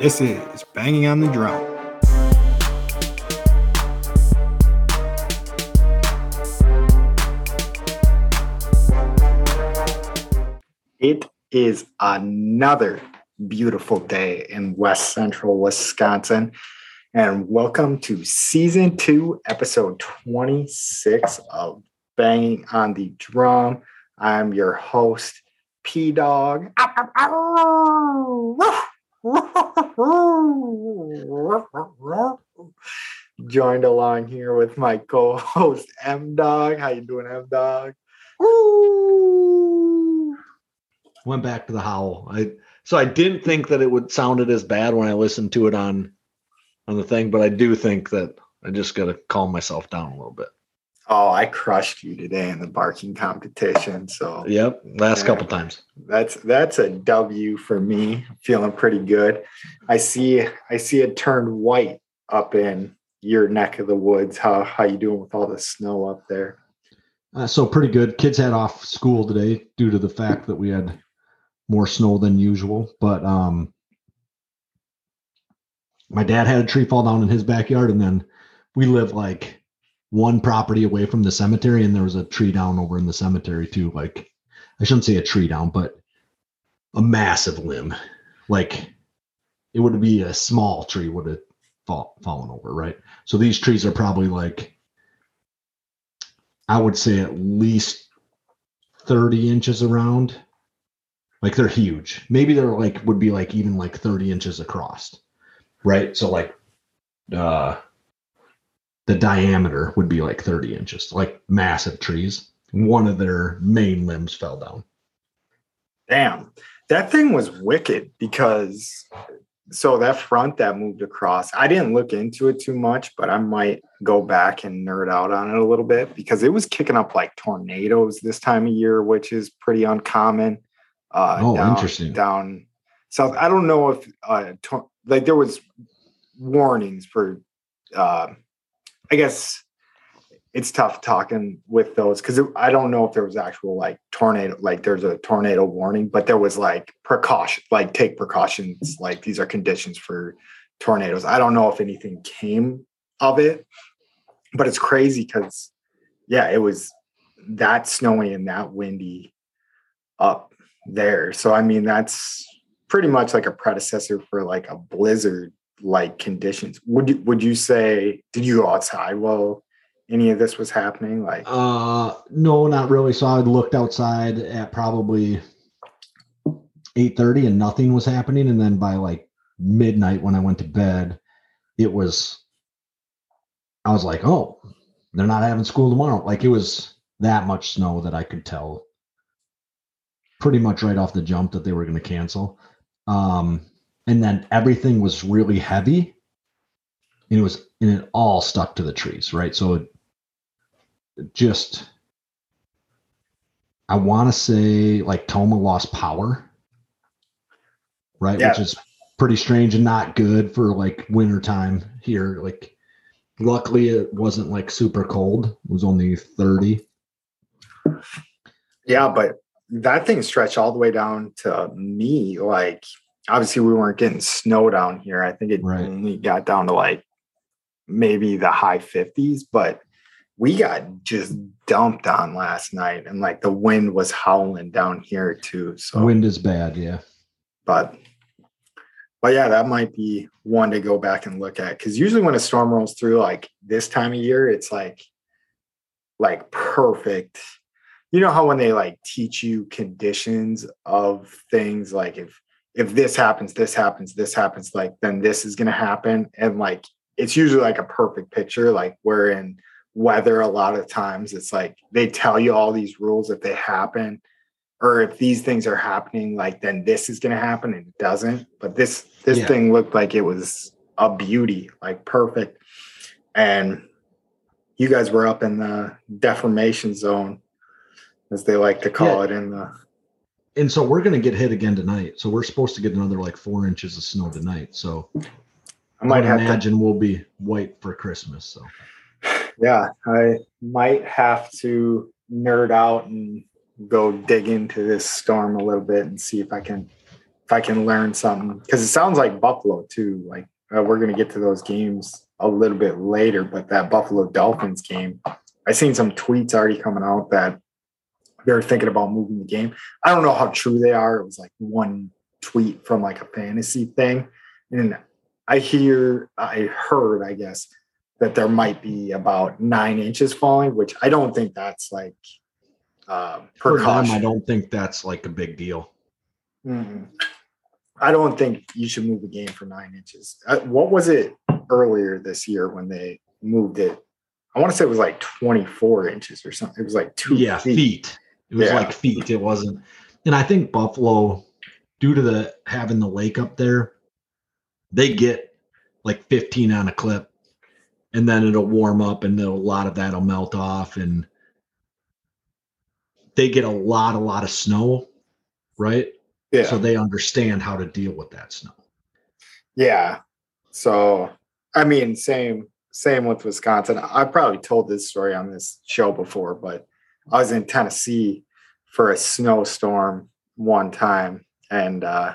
This is Banging on the Drum. It is another beautiful day in West Central Wisconsin. And welcome to season two, episode 26 of Banging on the Drum. I'm your host, P Dog. Joined along here with my co-host M Dog. How you doing, M Dog? Went back to the howl. I so I didn't think that it would sounded as bad when I listened to it on on the thing, but I do think that I just got to calm myself down a little bit. Oh, I crushed you today in the barking competition. So Yep, last Yeah. couple times. that's that's a W for me. Feeling pretty good. I see I see it turned white up in your neck of the woods. How how you doing with all the snow up there? Uh, so pretty good. Kids had off school today due to the fact that we had more snow than usual. But um, my dad had a tree fall down in his backyard, and then we live like one property away from the cemetery, and there was a tree down over in the cemetery too. Like I shouldn't say a tree down, but a massive limb. Like it would be a small tree would have fall, fallen over, right? So these trees are probably like I would say at least 30 inches around. Like they're huge. Maybe they're like would be like even like 30 inches across. Right? So like uh the diameter would be like 30 inches, like massive trees. One of their main limbs fell down. Damn, that thing was wicked because so that front that moved across, I didn't look into it too much, but I might go back and nerd out on it a little bit because it was kicking up like tornadoes this time of year, which is pretty uncommon. Uh, Oh, down, interesting. Down south, I don't know if uh, tor- like there was warnings for. Uh, I guess it's tough talking with those because I don't know if there was actual like tornado, like there's a tornado warning, but there was like precaution, like take precautions, like these are conditions for tornadoes. I don't know if anything came of it, but it's crazy because, yeah, it was that snowy and that windy up there. So, I mean, that's pretty much like a predecessor for like a blizzard like conditions. Would you, would you say, did you go outside while any of this was happening? Like, Uh no, not really. So I looked outside at probably 8:30 and nothing was happening and then by like midnight when I went to bed, it was I was like, "Oh, they're not having school tomorrow." Like it was that much snow that I could tell pretty much right off the jump that they were going to cancel. Um and then everything was really heavy. And it was and it all stuck to the trees, right? So it just I want to say like Tomah lost power, right? Yeah. Which is pretty strange and not good for like wintertime here. Like, luckily, it wasn't like super cold, it was only 30. Yeah, but that thing stretched all the way down to me. Like, obviously, we weren't getting snow down here. I think it Right. only got down to like maybe the high 50s, but we got just dumped on last night. And like the wind was howling down here too. So, Wind is bad, yeah. but, but yeah, that might be one to go back and look at. Cause usually when a storm rolls through like this time of year, it's like, like perfect you know how when they like teach you conditions of things like if if this happens this happens this happens like then this is going to happen and like it's usually like a perfect picture like where in weather a lot of times it's like they tell you all these rules if they happen or if these things are happening like then this is going to happen and it doesn't but this this Yeah. thing looked like it was a beauty like perfect and you guys were up in the deformation zone as they like to call Yeah. it in the And so we're going to get hit again tonight. So we're supposed to get another like four inches of snow tonight. So I might I imagine we'll be white for Christmas. So yeah, I might have to nerd out and go dig into this storm a little bit and see if I can if I can learn something because it sounds like Buffalo too. Like uh, we're gonna get to those games a little bit later, but that Buffalo Dolphins game, I seen some tweets already coming out that they're thinking about moving the game. I don't know how true they are. It was like one tweet from like a fantasy thing, and I hear, I heard, I guess, that there might be about nine inches falling, which I don't think that's like uh, For them. I don't think that's like a big deal. Mm-mm. I don't think you should move the game for nine inches. Uh, what was it earlier this year when they moved it? I want to say it was like 24 inches or something. It was like two yeah, feet. feet. It was Yeah. like feet. It wasn't. And I think Buffalo, due to the having the lake up there, they get like 15 on a clip, and then it'll warm up, and a lot of that'll melt off, and they get a lot, a lot of snow, right? Yeah. So they understand how to deal with that snow. Yeah. So I mean, same same with Wisconsin. I probably told this story on this show before, but I was in Tennessee for a snowstorm one time, and uh,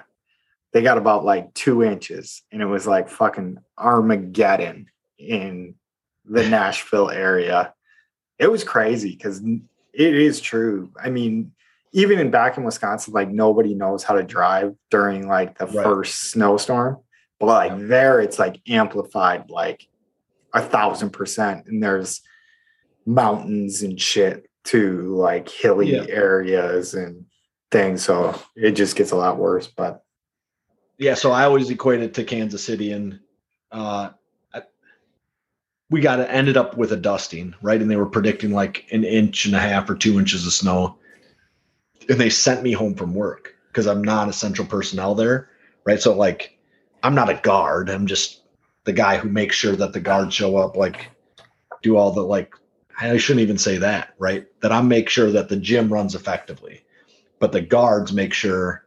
they got about like two inches, and it was like fucking Armageddon in the Nashville area. It was crazy because it is true. I mean, even in back in Wisconsin, like nobody knows how to drive during like the Right. first snowstorm. But like there, it's like amplified like a thousand percent. And there's mountains and shit to like hilly Yeah. areas and things. So it just gets a lot worse. But Yeah, so I always equate it to Kansas City, and uh, I- we got it ended up with a dusting, right? And they were predicting like an inch and a half or two inches of snow, and they sent me home from work because I'm not essential personnel there, right? So like, I'm not a guard. I'm just the guy who makes sure that the guards show up, like do all the like. I shouldn't even say that, right? That I make sure that the gym runs effectively, but the guards make sure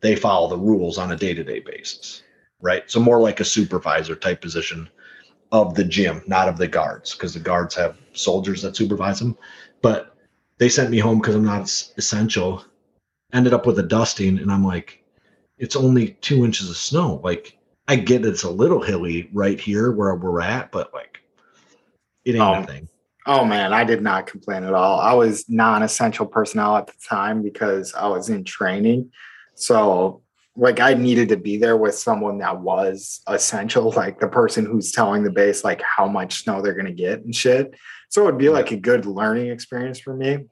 they follow the rules on a day-to-day basis right so more like a supervisor type position of the gym not of the guards because the guards have soldiers that supervise them but they sent me home because i'm not essential ended up with a dusting and i'm like it's only two inches of snow like i get it's a little hilly right here where we're at but like it ain't Oh. nothing Oh man, I did not complain at all. I was non-essential personnel at the time because I was in training. So like I needed to be there with someone that was essential, like the person who's telling the base like how much snow they're gonna get and shit. So it would be like a good learning experience for me.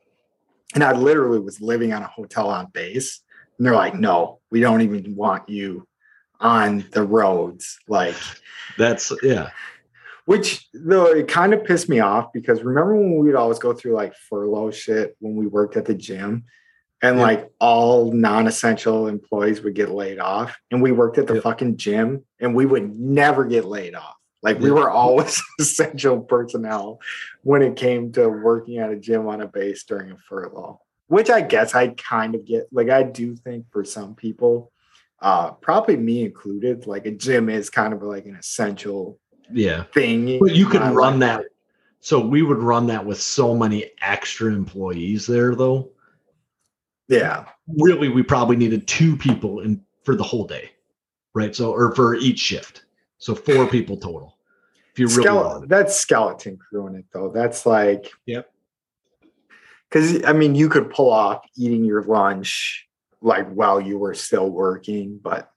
And I literally was living on a hotel on base. And they're like, no, we don't even want you on the roads. Like that's yeah which though it kind of pissed me off because remember when we would always go through like furlough shit when we worked at the gym and Yeah. like all non-essential employees would get laid off and we worked at the Yeah. fucking gym and we would never get laid off like we were always essential personnel when it came to working at a gym on a base during a furlough which i guess i kind of get like i do think for some people uh probably me included like a gym is kind of like an essential yeah thing. But you could run like that. So we would run that with so many extra employees there, though. Yeah. Really, we probably needed two people in for the whole day, right? So, or for each shift, so four people total. If you really Skele- wanted. that's skeleton crewing it though. That's like Yep. Because I mean, you could pull off eating your lunch like while you were still working, but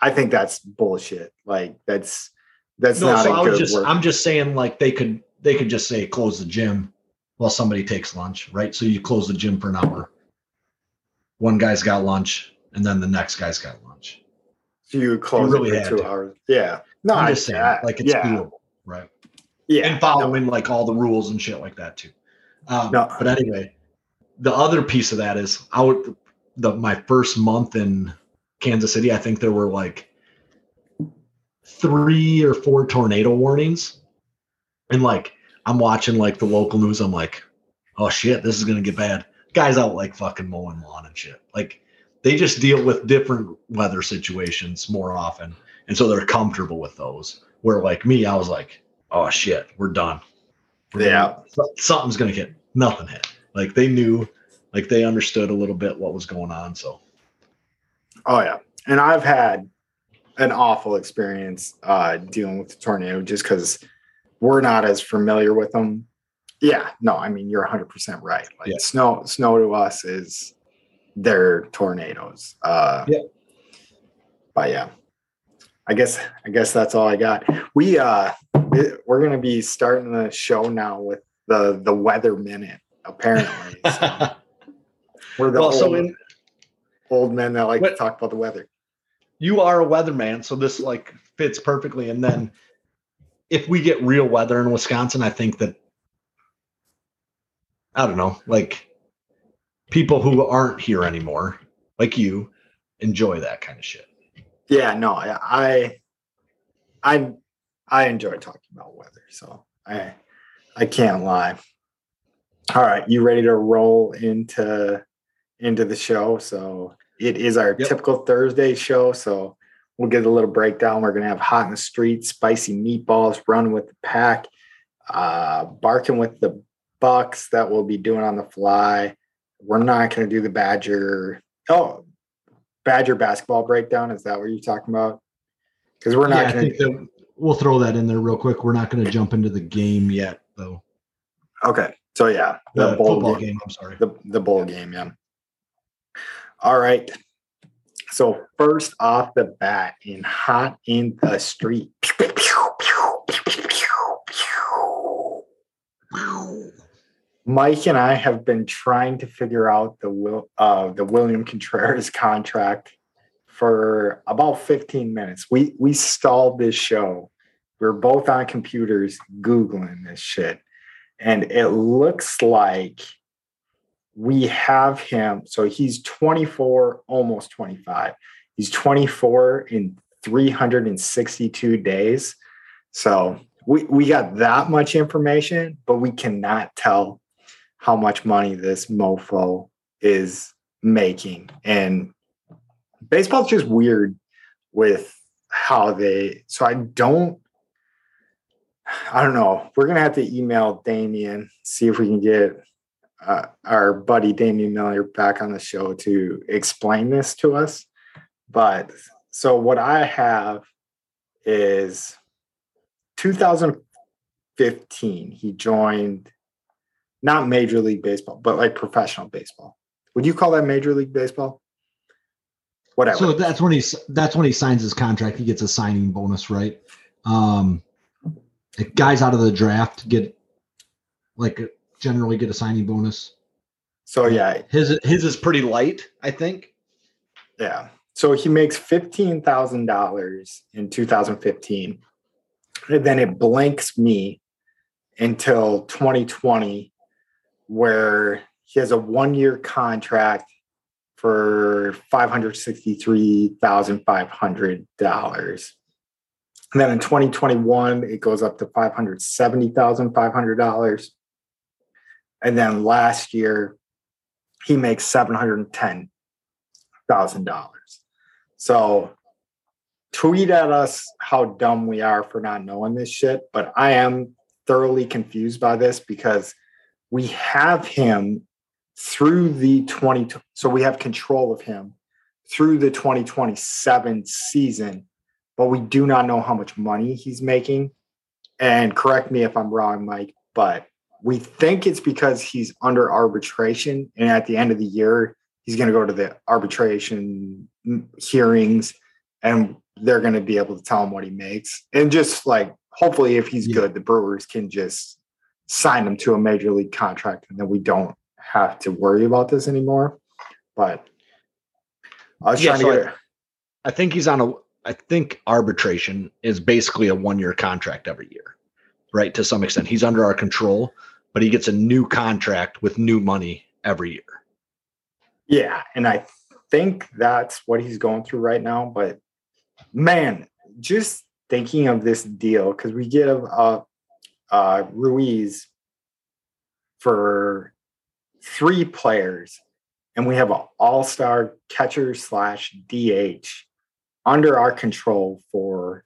I think that's bullshit. Like that's that's No, not so a I was good just, work. I'm just saying, like they could, they could just say close the gym while somebody takes lunch, right? So you close the gym for an hour. One guy's got lunch, and then the next guy's got lunch. so you close really it for two to. hours. Yeah. No, I'm I- just saying, I- like it's yeah, doable, right? yeah. and following like all the rules and shit like that too. Um, No. But anyway, the other piece of that is I would the my first month in Kansas City. I think there were like three or four tornado warnings, and like I'm watching like the local news. I'm like, oh shit, this is gonna get bad. Guys out like fucking mowing lawn and shit. Like they just deal with different weather situations more often, and so they're comfortable with those. Where like me, I was like, oh shit, we're done. We're Yeah. done. Something's gonna hit. Nothing hit. Like they knew, like they understood a little bit what was going on. So Oh yeah. and I've had an awful experience uh, dealing with the tornado just because we're not as familiar with them. Yeah, no, I mean you're 100 percent right. Like Yeah. snow, snow to us is their tornadoes. Uh, Yeah. But yeah, I guess I guess that's all I got. We uh we're gonna be starting the show now with the the weather minute. Apparently, So we're the well, old, so in, old men that like to talk about the weather. You are a weatherman, so this like fits perfectly. And then if we get real weather in Wisconsin, I think that I don't know, like people who aren't here anymore, like you, enjoy that kind of shit. Yeah, no, I I I, I enjoy talking about weather, so I I can't lie. All right, you ready to roll into into the show? So it is our Yep. typical Thursday show. So we'll get a little breakdown. We're gonna have hot in the street, spicy meatballs, run with the pack, uh, barking with the bucks that we'll be doing on the fly. We're not gonna do the Badger. Oh, Badger basketball breakdown. Is that what you're talking about? Because we're not I going to. we'll throw that in there real quick. We're not going to jump into the game yet, though. Okay, so yeah, the, The, bowl game, game. I'm sorry. the the bowl game. Yeah. All right. So first off the bat, in hot in the street. Mike and I have been trying to figure out the will uh, the William Contreras contract for about 15 minutes. We we stalled this show. We're both on computers googling this shit, and it looks like we have him. So he's 24, almost 25. He's 24 in 362 days. So we we got that much information, but we cannot tell how much money this mofo is making. And baseball's just weird with how they so I don't I don't know. We're gonna have to email Damian, see if we can get uh, our buddy Damian Miller back on the show to explain this to us. But so what I have is 2015, he joined not Major League Baseball, but like professional baseball. Would you call that Major League Baseball? Whatever. So that's when he's that's when he signs his contract. He gets a signing bonus, right? Um, guys out of the draft get like generally get a signing bonus. So uh, yeah, his his is pretty light, I think. Yeah. So he makes fifteen thousand dollars in 2015, and then it blanks me until 2020, where he has a one-year contract for five hundred sixty-three thousand five hundred dollars. And then in 2021, it goes up to $570,500. And then last year, he makes seven hundred ten thousand dollars. So tweet at us how dumb we are for not knowing this shit. But I am thoroughly confused by this because we have him through the 20 so we have control of him through the 2027 season, but we do not know how much money he's making. And correct me if I'm wrong, Mike, but we think it's because he's under arbitration and at the end of the year he's going to go to the arbitration hearings and they're going to be able to tell him what he makes and just like hopefully if he's Yeah. good the brewers can just sign him to a major league contract and then we don't have to worry about this anymore but i was Yeah, trying so to I- get I think he's on a I think arbitration is basically a one year contract every year, right? To some extent. He's under our control, but he gets a new contract with new money every year. Yeah, and I think that's what he's going through right now. But man, just thinking of this deal because we give uh, uh, Ruiz for three players, and we have an all-star catcher slash DH under our control for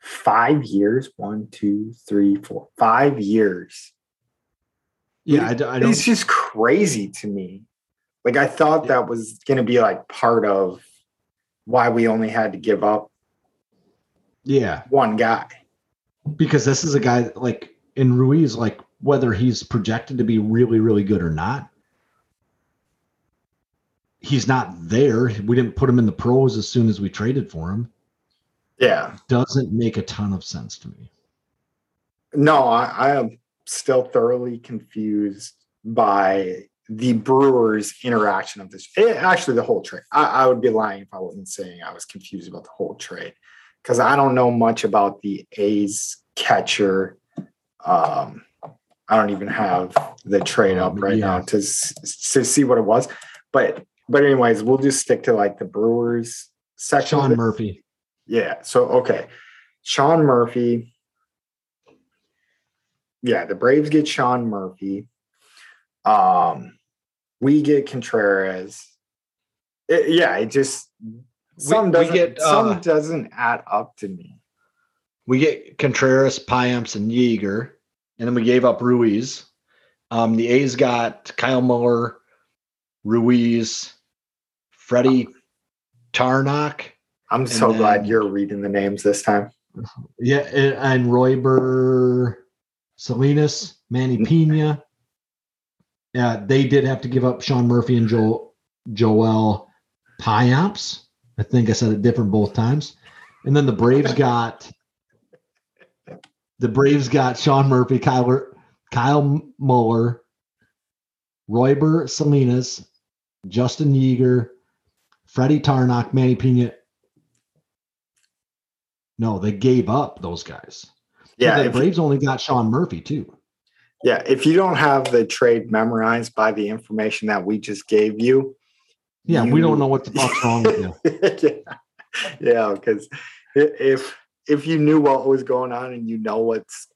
five years. One, two, three, four, five years. Yeah, I, don't. It's just crazy to me. Like I thought that was going to be like part of why we only had to give up Yeah, one guy. because this is a guy that, like in Ruiz, like whether he's projected to be really, really good or not, he's not there. We didn't put him in the pros as soon as we traded for him. Yeah. Doesn't make a ton of sense to me. No, I, I am still thoroughly confused by the Brewers' interaction of this. eh, actually, the whole trade. I, I would be lying if I wasn't saying I was confused about the whole trade because I don't know much about the A's catcher. Um, I don't even have the trade up right Yeah. now to to see what it was. But but anyways, we'll just stick to like the Brewers section. Sean. Murphy. Yeah. So okay, Sean Murphy. Yeah, the Braves get Sean Murphy. Um, we get Contreras. It- yeah, it just some we doesn't get, some uh, doesn't add up to me. We get Contreras, Payamps, and Yeager, and then we gave up Ruiz. Um, the A's got Kyle Muller, Ruiz, Freddy Tarnok. I'm so glad you're reading the names this time. Yeah, and, and Royber, Salinas, Manny mm-hmm. Pena. Yeah, they did have to give up Sean Murphy and Joel Joel Payamps. I think I said it different both times. And then the Braves got the Braves got Sean Murphy, Kyler, Kyle Muller, Royber Salinas, Justin Yeager, Freddy Tarnok, Manny Pena. No, they gave up those guys. Yeah, the Braves only got Sean Murphy too. yeah. If you don't have the trade memorized by the information that we just gave you, Yeah, we don't know what the fuck's wrong with you. yeah, yeah, because if if you knew what was going on and you know what's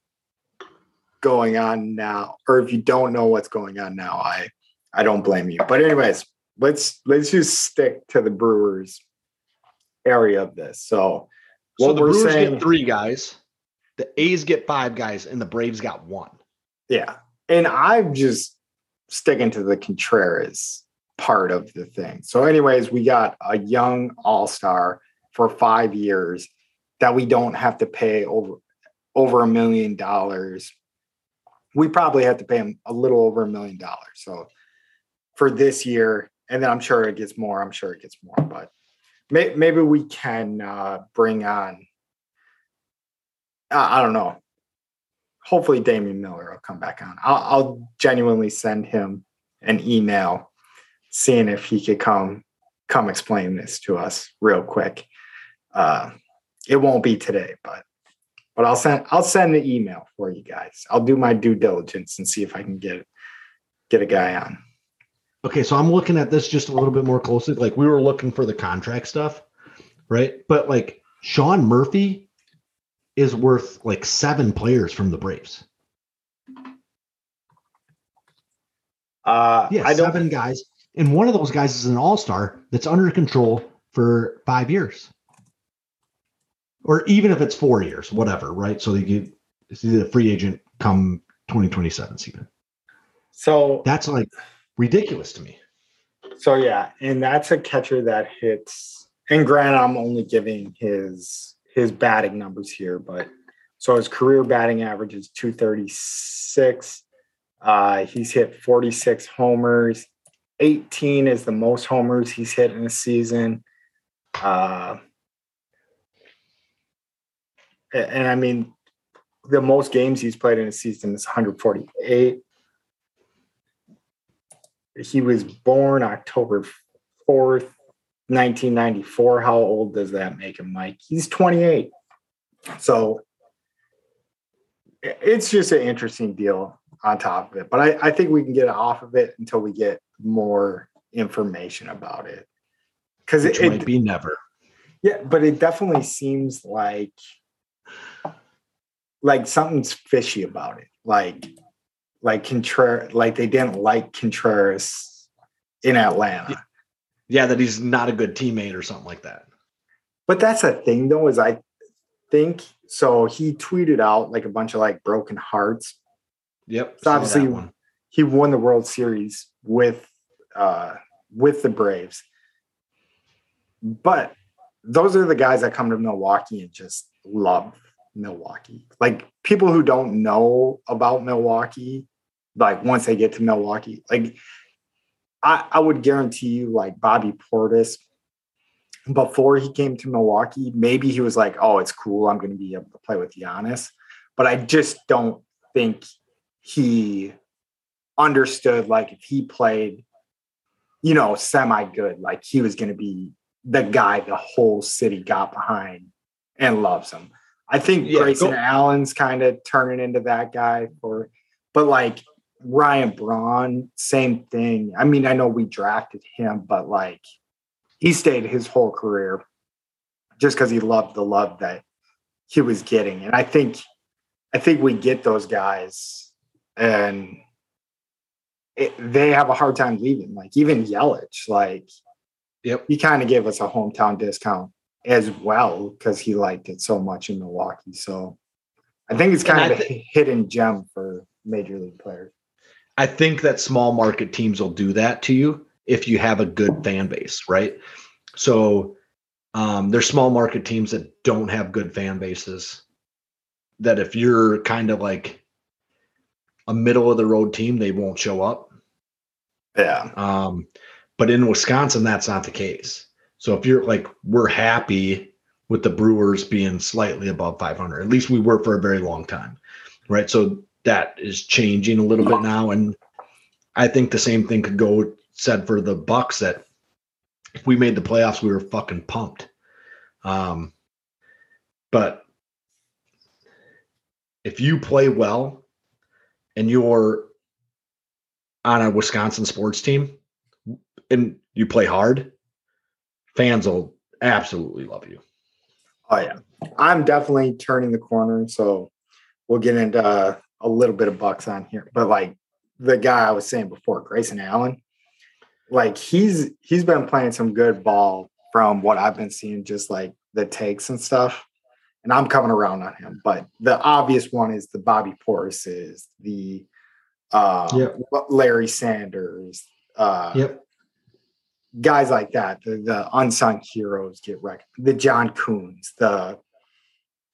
going on now, or if you don't know what's going on now, I I don't blame you. But anyways, let's let's just stick to the Brewers area of this. So So what the we're Brewers saying, get three guys, the A's get five guys, and the Braves got one. yeah, and I'm just sticking to the Contreras part of the thing. So, anyways, we got a young all star for five years that we don't have to pay over over a million dollars. We probably have to pay him a little over a million dollars. So for this year, and then I'm sure it gets more. I'm sure it gets more, but may, maybe we can uh, bring on. I I don't know. Hopefully, Damian Miller will come back on. I'll, I'll genuinely send him an email, seeing if he could come come explain this to us real quick. Uh, it won't be today, but but I'll send I'll send the email for you guys. I'll do my due diligence and see if I can get get a guy on. Okay, so I'm looking at this just a little bit more closely. Like we were looking for the contract stuff, right? But like Sean Murphy is worth like seven players from the Braves. Uh, Yeah, I don't. seven guys, and one of those guys is an all-star that's under control for five years, or even if it's four years, whatever, right? So they get see the free agent come 2027 season. So That's like ridiculous to me. So yeah, and that's a catcher that hits. And granted, I'm only giving his his batting numbers here, but so his career batting average is 236. Uh, he's hit 46 homers. 18 is the most homers he's hit in a season. Uh, and I mean, the most games he's played in a season is 148 he was born October 4th, 1994. How old does that make him, Mike? He's 28. So it's just an interesting deal on top of it. But I, I think we can get off of it until we get more information about it. Because it, might be never. yeah, but it definitely seems like like something's fishy about it. Like like Contreras, like they didn't like Contreras in Atlanta. Yeah, that he's not a good teammate or something like that. But that's the thing though, is I think so he tweeted out like a bunch of like broken hearts. Yep. So obviously he won the World Series with uh with the Braves. But those are the guys that come to Milwaukee and just love Milwaukee. Like people who don't know about Milwaukee, like once they get to Milwaukee, like I, I would guarantee you, like Bobby Portis, before he came to Milwaukee, maybe he was like, "Oh, it's cool. I'm going to be able to play with Giannis," but I just don't think he understood like if he played, you know, semi good, like he was going to be the guy the whole city got behind and loves him. I think Yeah, Grayson go- Allen's kind of turning into that guy for, but like Ryan Braun, same thing. I mean, I know we drafted him, but like he stayed his whole career just because he loved the love that he was getting. And I think, I think we get those guys and it, they have a hard time leaving. Like even Yelich, like Yep. he kind of gave us a hometown discount as well because he liked it so much in Milwaukee. So I think it's kind of a hidden gem for major league players. I think that small market teams will do that to you if you have a good fan base, right? So um, there's small market teams that don't have good fan bases. That if you're kind of like a middle of the road team, they won't show up. Yeah. Um, but in Wisconsin, that's not the case. So if you're like, we're happy with the Brewers being slightly above 500, at least we were for a very long time, right? So that is changing a little bit now, and I think the same thing could go said for the Bucks that if we made the playoffs, we were fucking pumped. Um, but if you play well and you're on a Wisconsin sports team and you play hard, fans will absolutely love you. Oh yeah. I'm definitely turning the corner. So we'll get into uh, a little bit of bucks on here. But like the guy I was saying before, Grayson Allen, like he's he's been playing some good ball from what I've been seeing, just like the takes and stuff. And I'm coming around on him. But the obvious one is the Bobby Portis is the uh Yep. Larry Sanders, uh Yep. guys like that, the, the unsung heroes get wrecked. The John Kuhns, the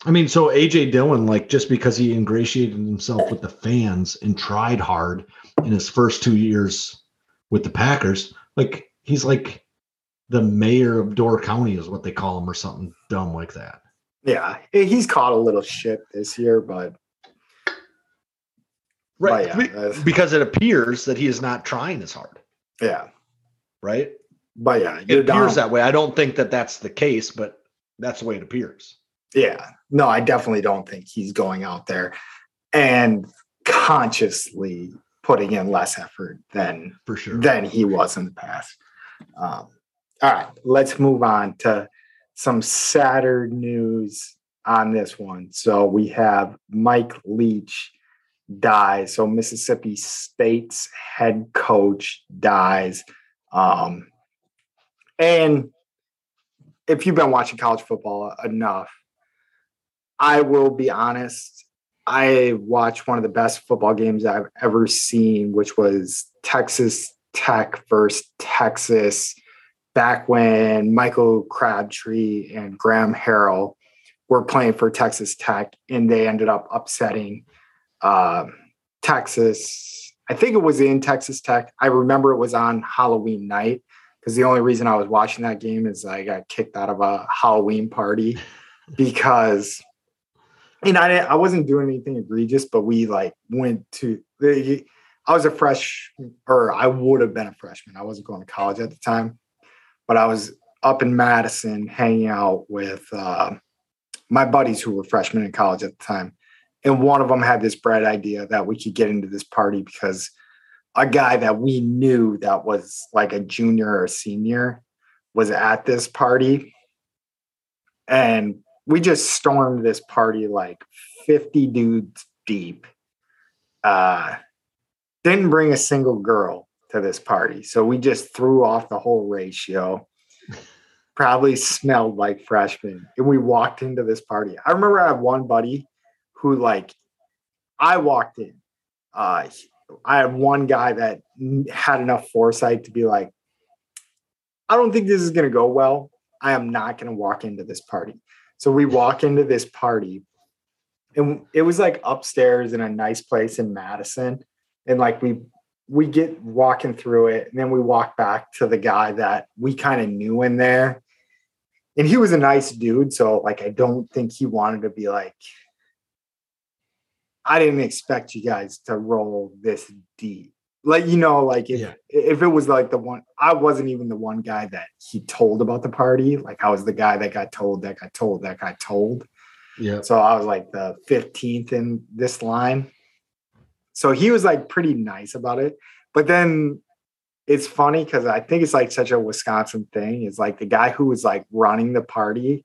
I mean, so AJ Dillon, like just because he ingratiated himself with the fans and tried hard in his first two years with the Packers, like he's like the mayor of Door County is what they call him or something dumb like that. yeah, he's caught a little shit this year, but Right. yeah, because it appears that he is not trying as hard. yeah, Right. but yeah, It appears down. that way. I don't think that that's the case, but that's the way it appears. Yeah, no, I definitely don't think he's going out there and consciously putting in less effort than For sure. than he was in the past. Um, all right, let's move on to some sadder news on this one. So we have Mike Leach dies. So Mississippi State's head coach dies. Um, and if you've been watching college football enough, I will be honest. I watched one of the best football games I've ever seen, which was Texas Tech versus Texas back when Michael Crabtree and Graham Harrell were playing for Texas Tech, and they ended up upsetting um, Texas. I think it was in Texas Tech. I remember it was on Halloween night because the only reason I was watching that game is I got kicked out of a Halloween party because and I I wasn't doing anything egregious, but we like went to the I was a fresh or I would have been a freshman. I wasn't going to college at the time, but I was up in Madison hanging out with uh, my buddies who were freshmen in college at the time. And one of them had this bright idea that we could get into this party because a guy that we knew that was like a junior or senior was at this party. And we just stormed this party like 50 dudes deep. Uh, didn't bring a single girl to this party. So we just threw off the whole ratio. Probably smelled like freshmen. And we walked into this party. I remember I have one buddy who, like, I walked in. Uh, I had one guy that had enough foresight to be like, I don't think this is going to go well. I am not going to walk into this party. So we walk into this party, and it was like upstairs in a nice place in Madison, and like we we get walking through it, and then we walk back to the guy that we kind of knew in there, and he was a nice dude. So like I don't think he wanted to be like. I didn't expect you guys to roll this deep like you know like if, Yeah. if it was like the one i wasn't even the one guy that he told about the party. Like i was the guy that got told that got told that got told. Yeah. so i was like the 15th in this line. So he was like pretty nice about it. But then it's funny because i think it's like such a wisconsin thing. Is like the guy who was like running the party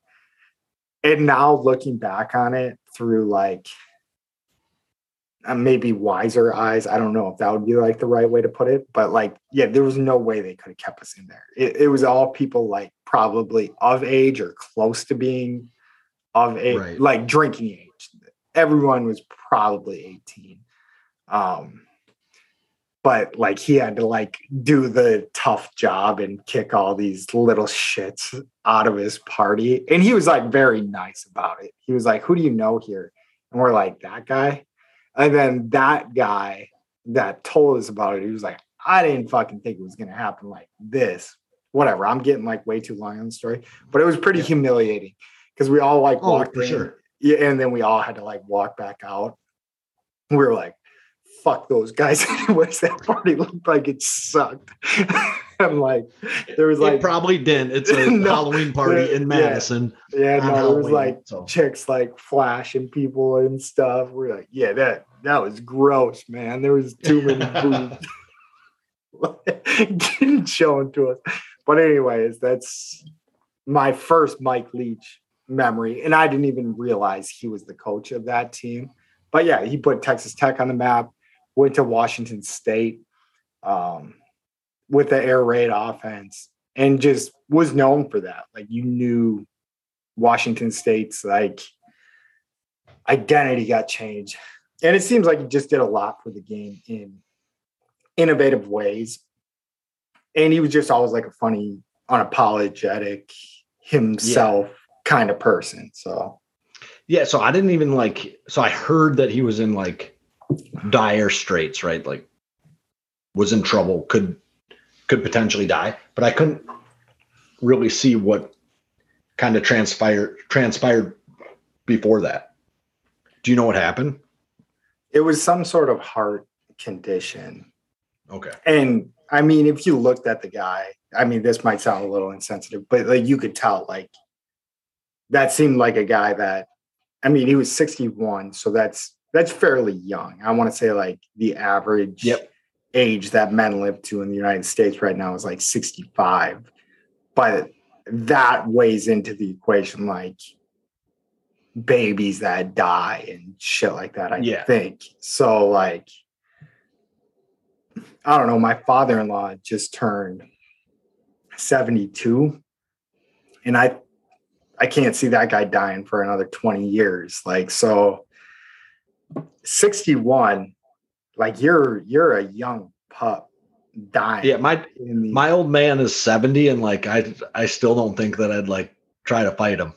and now looking back on it through like maybe wiser eyes. I don't know if that would be like the right way to put it, but like, yeah, there was no way they could have kept us in there. It, it was all people like probably of age or close to being of age, Right. like drinking age. Everyone was probably 18. Um, but like he had to like do the tough job and kick all these little shits out of his party. And he was like very nice about it. He was like, Who do you know here? And we're like, That guy. And then that guy that told us about it, he was like, I didn't fucking think it was going to happen like this. Whatever. I'm getting like way too long on the story, but it was pretty Yeah. humiliating because we all like Oh, walked for in. sure. Yeah. And then we all had to like walk back out. We were like, fuck those guys. Anyways, that party looked like it sucked. I'm like, there was it like, probably didn't. It's a No. Halloween party in Yeah. Madison. yeah, on no, there was like so. chicks like flashing people and stuff. We're like, yeah, that that was gross, man. There was too many boobs showing to us. But anyways, that's my first Mike Leach memory, and I didn't even realize he was the coach of that team. But yeah, he put Texas Tech on the map. Went to Washington State um, with the air raid offense, and just was known for that. Like you knew Washington State's like identity got changed. And it seems like he just did a lot for the game in innovative ways. And he was just always like a funny, unapologetic himself kind of person. So Yeah, so I didn't even like. So I heard that he was in like dire straits, right? Like was in trouble, could could potentially die, but I couldn't really see what kind of transpired transpired before that. Do you know what happened? It was some sort of heart condition. Okay. And I mean, if you looked at the guy, I mean, this might sound a little insensitive, but like you could tell, like that seemed like a guy that, I mean, he was 61, so that's that's fairly young. I want to say like the average Yep. age that men live to in the United States right now is like 65. But that weighs into the equation like babies that die and shit like that, I Yeah. think. So like I don't know, my father-in-law just turned 72 and I I can't see that guy dying for another 20 years. Like so 61 like you're you're a young pup dying. Yeah, my the, my old man is 70 and like I I still don't think that I'd like try to fight him.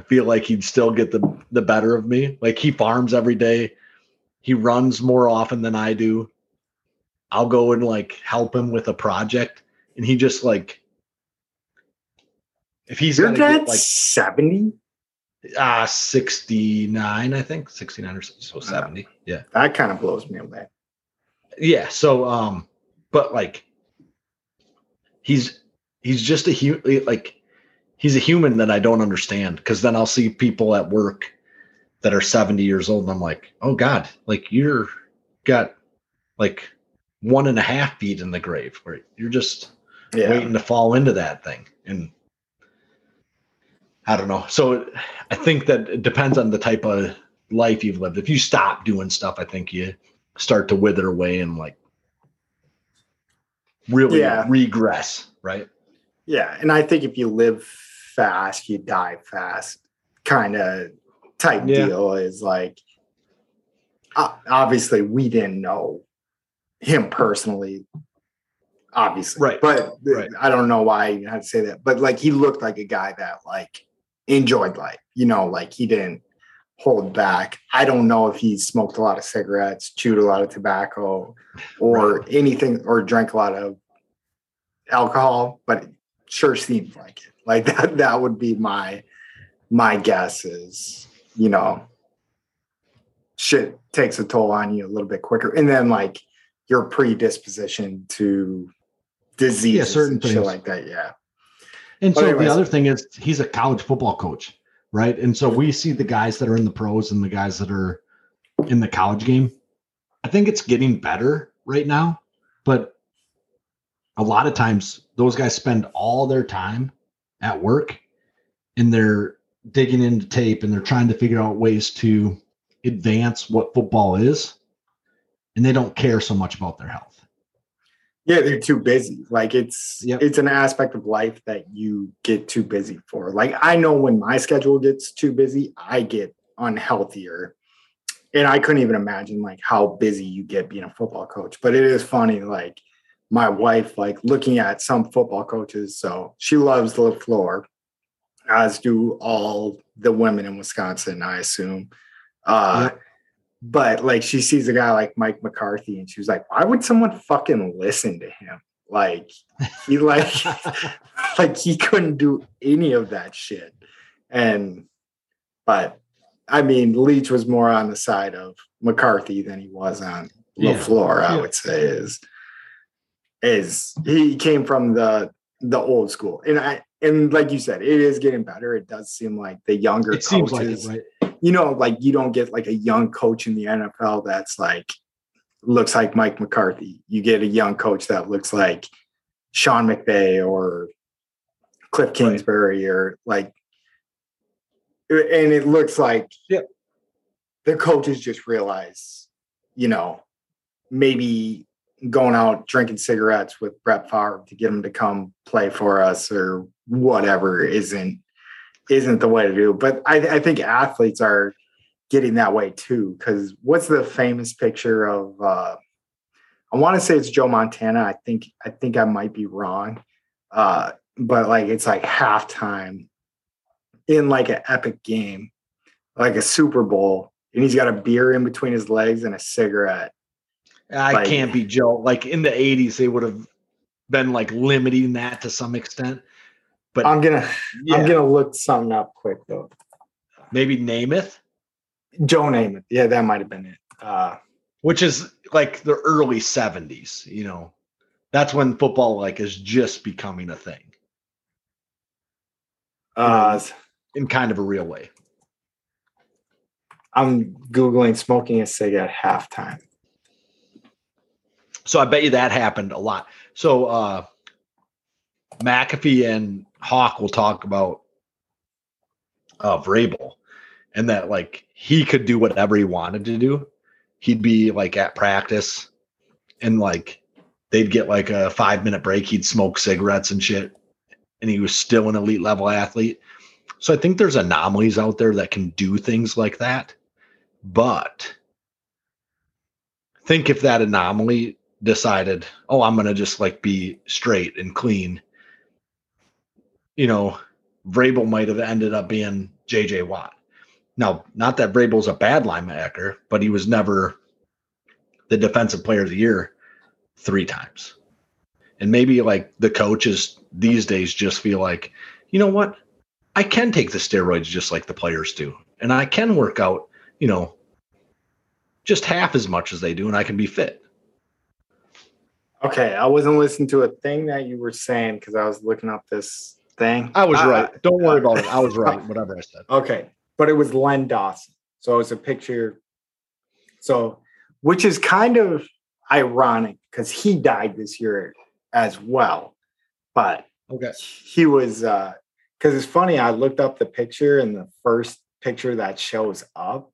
I feel like he'd still get the the better of me. Like he farms every day. He runs more often than I do. I'll go and like help him with a project and he just like if he's your dad's like 70? uh 69 I think 69 or so 70. Yeah. That kind of blows me away. yeah so um but like he's he's just a hu- like he's a human that i don't understand because then i'll see people at work that are 70 years old and i'm like oh god like you're got like one and a half feet in the grave where you're just Yeah. waiting to fall into that thing and i don't know so i think that it depends on the type of life you've lived if you stop doing stuff i think you start to wither away and like really Yeah. regress right Yeah, and I think if you live fast, you die fast. Kind of type Yeah. deal is like. Obviously, we didn't know him personally. obviously. Right. But Right. I don't know why I had to say that. But like he looked like a guy that like enjoyed life, you know, like he didn't hold back. I don't know if he smoked a lot of cigarettes, chewed a lot of tobacco, or anything, or drank a lot of alcohol, but it sure seemed like it. Like that, that would be my my guess is, you know, shit takes a toll on you a little bit quicker. And then like your predisposition to disease certain and shit things. like that. Yeah. And But so anyways. the other thing is he's a college football coach, right? And so we see the guys that are in the pros and the guys that are in the college game. I think it's getting better right now, but a lot of times those guys spend all their time at work and they're digging into tape and they're trying to figure out ways to advance what football is and they don't care so much about their health. Yeah, they're too busy. Like it's Yep. it's an aspect of life that you get too busy for. Like I know when my schedule gets too busy, I get unhealthier. And I couldn't even imagine like how busy you get being a football coach. But it is funny, like my wife, like looking at some football coaches. So she loves LaFleur, as do all the women in Wisconsin, I assume. Uh but like she sees a guy like Mike McCarthy and she was like, why would someone fucking listen to him? Like he like like he couldn't do any of that shit. And but I mean Leach was more on the side of McCarthy than he was on Yeah. LaFleur, I Yeah. would say is is he came from the the old school. And I and like you said, it is getting better. It does seem like the younger It seems like coaches it, right? you know, like you don't get like a young coach in the NFL that's like looks like Mike McCarthy. You get a young coach that looks like Sean McVay or Cliff Kingsbury or like, and it looks like Yep. the coaches just realize, you know, maybe going out drinking cigarettes with Brett Favre to get him to come play for us or whatever isn't isn't the way to do. But I, I think athletes are getting that way too. Because what's the famous picture of? Uh, I want to say it's Joe Montana. I think I think I might be wrong, uh, but like it's like halftime in like an epic game, like a Super Bowl, and he's got a beer in between his legs and a cigarette. I Like- can't be Joe. Like in the 80s, they would have been like limiting that to some extent. But I'm gonna yeah, I'm gonna look something up quick though. maybe Namath, Joe Namath, yeah, that might have been it. Uh, which is like the early 70s, you know. That's when football like is just becoming a thing uh, in kind of a real way. I'm googling smoking a cig at halftime. So I bet you that happened a lot. So uh McAfee and Hawk will talk about uh Vrabel and that like he could do whatever he wanted to do. He'd be like at practice and like they'd get like a five minute break, he'd smoke cigarettes and shit. And he was still an elite level athlete. So I think there's anomalies out there that can do things like that. But think if that anomaly decided, oh, I'm gonna just like be straight and clean. You know, Vrabel might have ended up being JJ Watt. Now, not that Vrabel's a bad linebacker, but he was never the defensive player of the year three times. And maybe like the coaches these days just feel like, you know what? I can take the steroids just like the players do. And I can work out, you know, just half as much as they do, and I can be fit. Okay, I wasn't listening to a thing that you were saying because I was looking up this thing. I was Uh, right. Don't worry about it. I was right. Whatever I said. Okay, but it was Len Dawson. So it's a picture. So, which is kind of ironic because he died this year as well. But Okay. he was, because it's funny, I looked up the picture and the first picture that shows up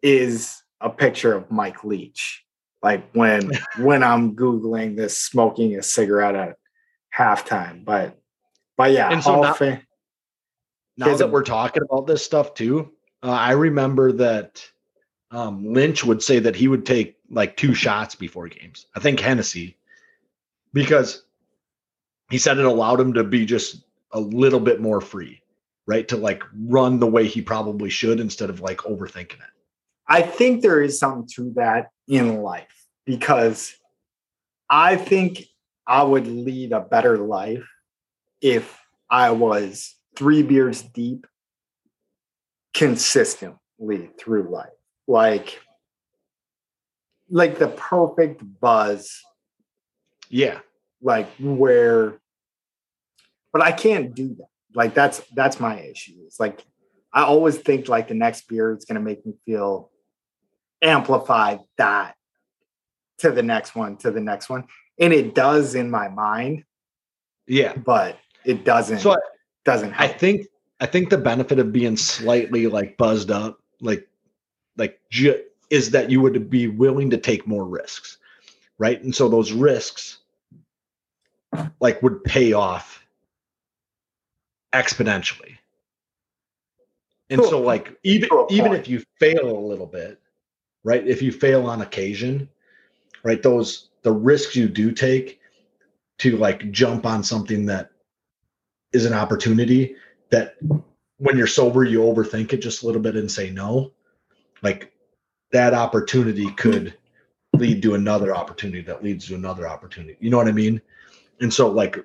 is a picture of Mike Leach. Like when when I'm googling this smoking a cigarette at halftime, but but yeah, And so now- Fame- Now that a- we're talking about this stuff too, uh, I remember that um, Lynch would say that he would take like two shots before games. I think Hennessy because he said it allowed him to be just a little bit more free, right? To like run the way he probably should instead of like overthinking it. I think there is something to that in life because I think I would lead a better life if I was three beers deep consistently through life. Like, like the perfect buzz, Yeah. like where, but I can't do that. Like that's that's my issue. It's like I always think like the next beer is gonna make me feel amplify that to the next one, to the next one. And it does in my mind, Yeah. but it doesn't So I, doesn't I think I think the benefit of being slightly like buzzed up, like like ju- is that you would be willing to take more risks, right? And so those risks like would pay off exponentially. And so like even even if you fail a little bit, right? If you fail on occasion, right? Those the risks you do take to like jump on something that is an opportunity that when you're sober you overthink it just a little bit and say no like that opportunity could lead to another opportunity that leads to another opportunity you know what i mean and so like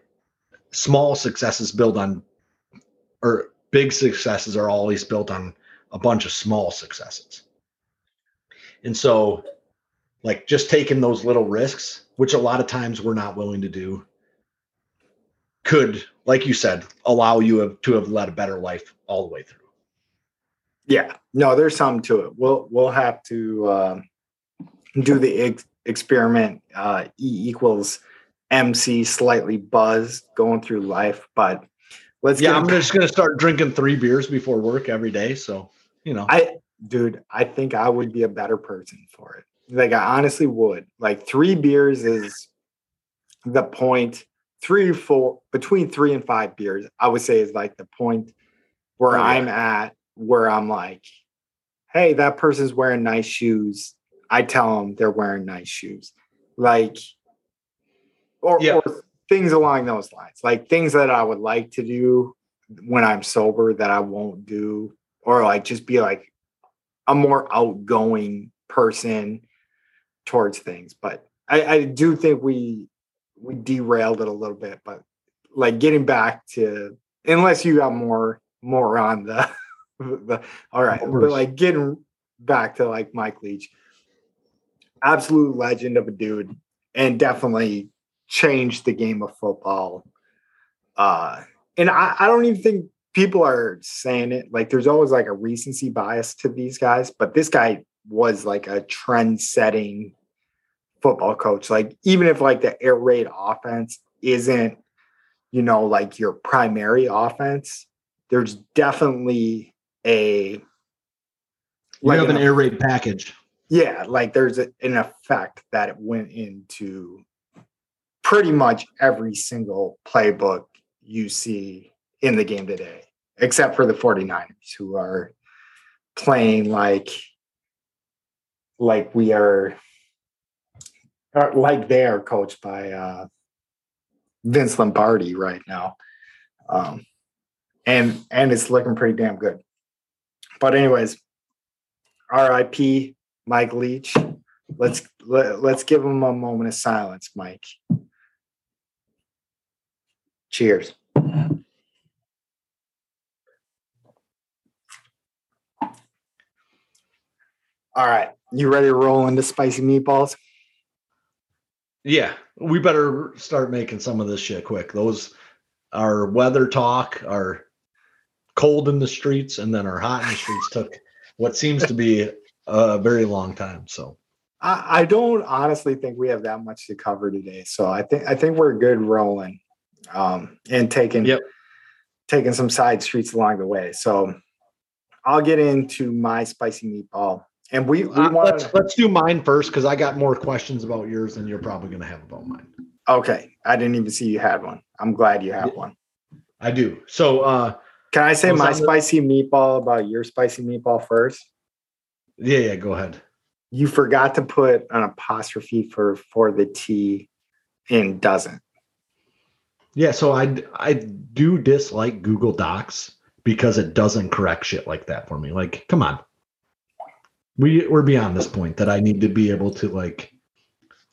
small successes build on or big successes are always built on a bunch of small successes and so like just taking those little risks which a lot of times we're not willing to do could like you said allow you to have led a better life all the way through Yeah, no, there's something to it. We'll we'll have to um, do the ex- experiment. Uh, E equals MC slightly buzzed going through life, but let's yeah i'm just going to start drinking three beers before work every day so you know I, dude, I think I would be a better person for it. Like, I honestly would. Like, three beers is the point. Three, four, between three and five beers, I would say is like the point where Oh, yeah. I'm at, where I'm like, hey, that person's wearing nice shoes. I tell them they're wearing nice shoes. Like, or, Yeah. or things along those lines, like things that I would like to do when I'm sober that I won't do, or like just be like a more outgoing person towards things. But I, I do think we we derailed it a little bit. But like getting back to unless you got more more on the the all right, but like getting back to like Mike Leach, absolute legend of a dude, and definitely changed the game of football. Uh, and I, I don't even think people are saying it. Like there's always like a recency bias to these guys, but this guy was like a trend setting football coach. Like even if like the air raid offense isn't, you know, like your primary offense, there's definitely a You like have an an air raid package. yeah, like there's a, an effect that it went into pretty much every single playbook you see in the game today, except for the 49ers who are playing like like we are like they are coached by uh Vince Lombardi right now. Um and and it's looking pretty damn good. But anyways, RIP Mike Leach. Let's let, let's give him a moment of silence, Mike. Cheers. All right, you ready to roll into spicy meatballs? yeah we better start making some of this shit quick those our weather talk our cold in the streets and then our hot in the streets took what seems to be a very long time so I, I don't honestly think we have that much to cover today, so I think I think we're good rolling, um, and taking Yep. taking some side streets along the way. So I'll get into my spicy meatball, and we we Uh, want let's let's do mine first because I got more questions about yours than you're probably going to have about mine. Okay, I didn't even see you had one. I'm glad you have one. I do. So uh Can I say my on the- spicy meatball about your spicy meatball first? yeah, yeah, go ahead. You forgot to put an apostrophe for for the T and doesn't. Yeah, so I I do dislike Google Docs because it doesn't correct shit like that for me. Like, come on. We we're beyond this point that I need to be able to like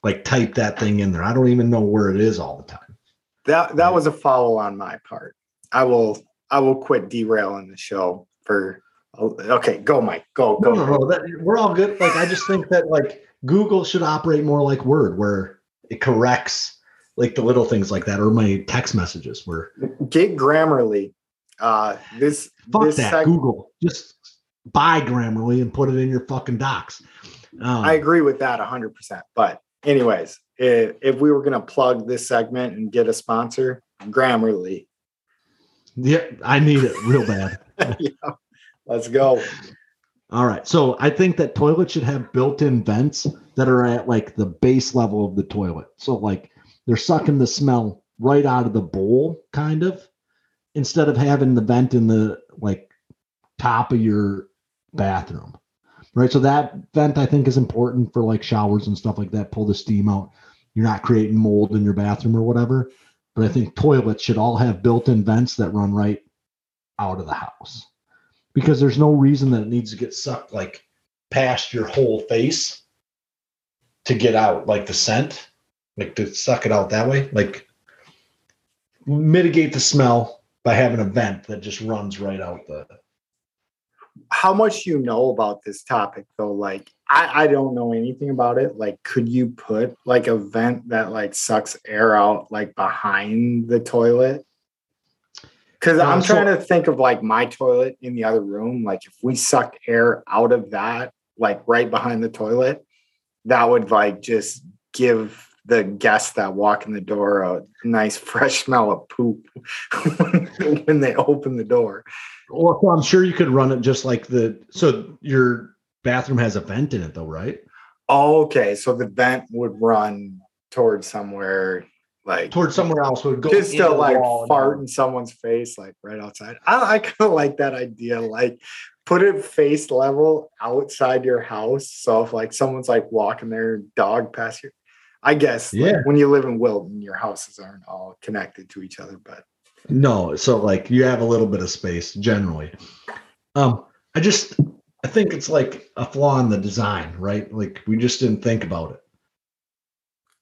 like type that thing in there. I don't even know where it is all the time. That that was a follow on my part. I will I will quit derailing the show for okay, go Mike. Go go. No, no, no, that, we're all good. Like I just think that like Google should operate more like Word where it corrects like the little things like that or my text messages where Get Grammarly. Uh this fuck this that seg- Google just buy Grammarly and put it in your fucking docs. Um, I agree with that 100%. But, anyways, if, if we were going to plug this segment and get a sponsor, Grammarly. yeah, I need it real bad. yeah, let's go. All right. So I think that toilets should have built-in vents that are at like the base level of the toilet. So like they're sucking the smell right out of the bowl, kind of, instead of having the vent in the like top of your bathroom. Right. So that vent I think is important for like showers and stuff like that. Pull the steam out. You're not creating mold in your bathroom or whatever. But I think toilets should all have built-in vents that run right out of the house because there's no reason that it needs to get sucked like past your whole face to get out like the scent like to suck it out that way like mitigate the smell by having a vent that just runs right out the How much you know about this topic, though? Like, I, I don't know anything about it. Like, could you put like a vent that like sucks air out like behind the toilet? Because Uh, I'm so- trying to think of like my toilet in the other room. Like, if we sucked air out of that, like right behind the toilet, that would like just give the guests that walk in the door a nice fresh smell of poop when they open the door. Well so i'm sure you could run it just like the so your bathroom has a vent in it though right Oh, okay, so the vent would run towards somewhere like towards somewhere else would go just to like and fart in someone's face, like right outside. I, I kind of like that idea. Like put it face level outside your house. So if like someone's like walking their dog past you, I guess like, Yeah. when you live in Wilton, your houses aren't all connected to each other, but No, so like you have a little bit of space generally. Um, I just I think it's like a flaw in the design, right? Like we just didn't think about it.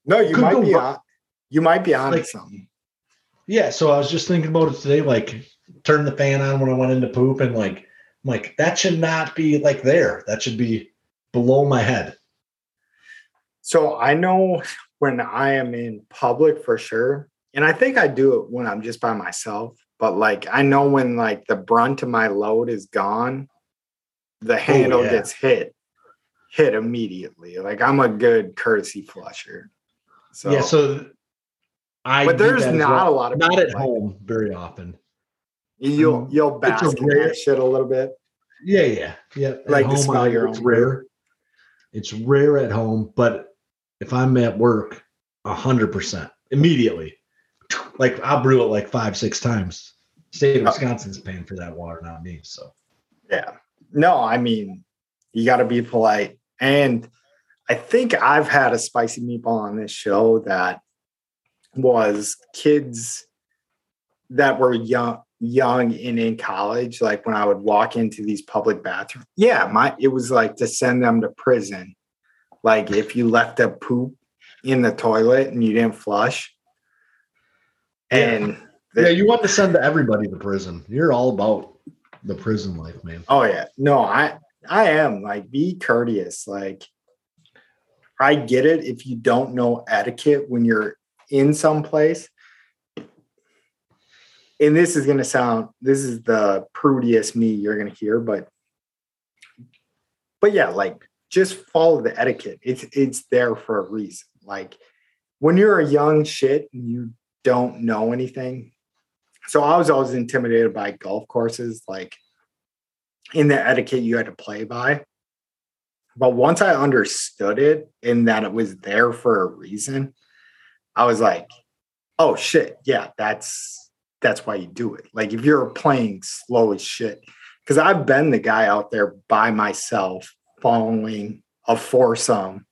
no, you Could might be on you might be on Like- something. Yeah, so I was just thinking about it today. Like, turn the fan on when I went into poop, and like, I'm like that should not be like there. That should be below my head. So I know when I am in public for sure. And I think I do it when I'm just by myself. But like I know when like the brunt of my load is gone, the handle yeah. gets hit, hit immediately. Like I'm a good courtesy flusher. So, yeah, so I. but there's not well. a lot of not at like home very often. You'll Mm, you'll bask in that shit a little bit. Yeah, yeah, yeah. Like to home, smell I- your it's own rare. It's rare at home, but if I'm at work, a hundred percent immediately. Like I'll brew it like five, six times. State of Oh. Wisconsin's paying for that water, not me. So Yeah. No, I mean, you got to be polite. And I think I've had a spicy meatball on this show that was kids that were young young and in college like when i would walk into these public bathrooms yeah my it was like to send them to prison like if you left a poop in the toilet and you didn't flush. And yeah, you want to send to everybody to prison. You're all about the prison life, man. Oh yeah. No, I I am like be courteous. Like I get it if you don't know etiquette when you're in some place. And this is gonna sound this is the prudiest me you're gonna hear, but but yeah, like just follow the etiquette. It's it's there for a reason. Like when you're a young shit and you don't know anything. So I was always intimidated by golf courses, like in the etiquette you had to play by. But once I understood it and that it was there for a reason, I was like, oh shit, yeah, that's that's why you do it. Like if you're playing slow as shit, because I've been the guy out there by myself following a foursome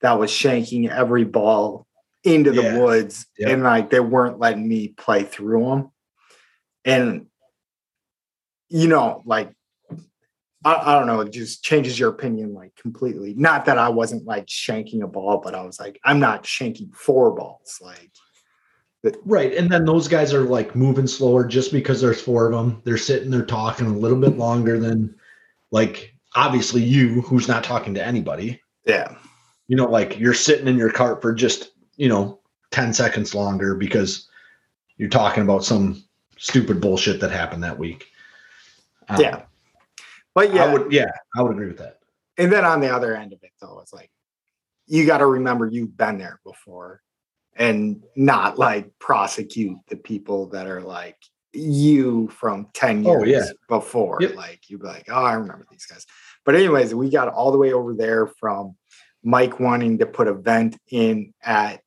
that was shanking every ball into the Yeah. woods Yep. and like they weren't letting me play through them. And you know, like I, I don't know, it just changes your opinion like completely. Not that I wasn't like shanking a ball, but I was like, I'm not shanking four balls. Like Right. And then those guys are like moving slower just because there's four of them. They're sitting there talking a little bit longer than like obviously you who's not talking to anybody. yeah. You know, like you're sitting in your cart for just, you know, 10 seconds longer because you're talking about some stupid bullshit that happened that week. Um, Yeah. But yeah, I would yeah, I would agree with that. and then on the other end of it though, it's like you got to remember you've been there before and not like prosecute the people that are like you from 10 years Oh, yeah. before. Yep. Like you'd be like, oh, I remember these guys. But anyways, we got all the way over there from Mike wanting to put a vent in at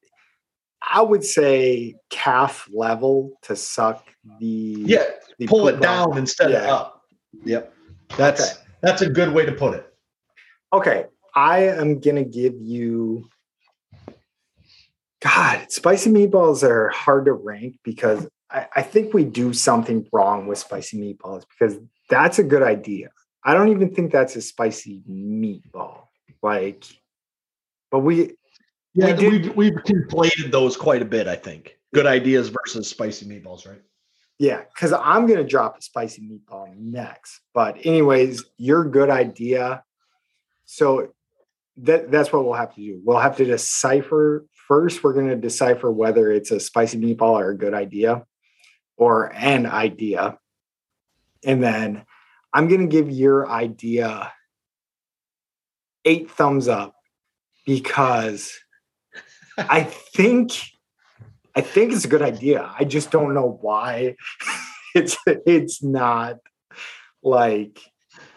I would say calf level to suck the Yeah, the pull it down instead of up. Yep. That's Okay. that's a good way to put it. Okay, I am gonna give you. God, spicy meatballs are hard to rank because I, I think we do something wrong with spicy meatballs because that's a good idea. I don't even think that's a spicy meatball. Like, but we, Yeah, We did- we've conflated those quite a bit, I think. Good ideas versus spicy meatballs, right? yeah, because I'm gonna drop a spicy meatball next. But anyways, your good idea. So that that's what we'll have to do. We'll have to decipher first. We're gonna decipher whether it's a spicy meatball or a good idea, or an idea, and then I'm gonna give your idea eight thumbs up because I think I think it's a good idea. I just don't know why it's it's not like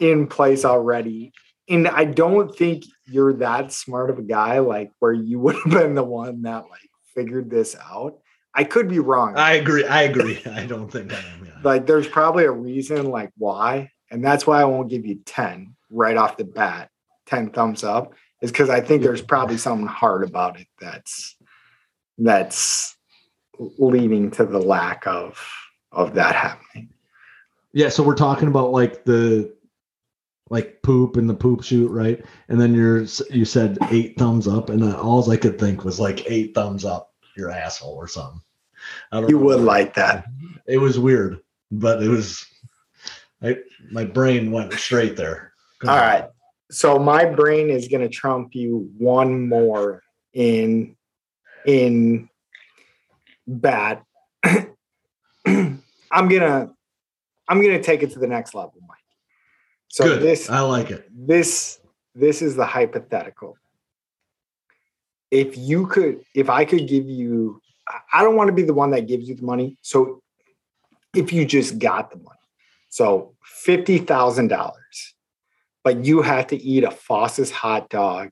in place already. And I don't think you're that smart of a guy like where you would have been the one that like figured this out. I could be wrong. I agree. I agree. I don't think I am. Yeah. like there's probably a reason like why. And that's why I won't give you 10 right off the bat. 10 thumbs up is because I think there's probably something hard about it that's that's leading to the lack of of that happening. Yeah, so we're talking about like the like poop and the poop shoot, right? And then you're you said eight thumbs up, and then all I could think was like eight thumbs up your asshole or something. I don't You know. would like that. It was weird, but it was. I, my brain went straight there. All right. So my brain is going to trump you one more in in bad. I'm going to I'm going to take it to the next level, Mike. So Good. this I like it. this this is the hypothetical. If you could if I could give you I- I don't want to be the one that gives you the money. So if you just got the money. So $50,000 but you have to eat a Foss's hot dog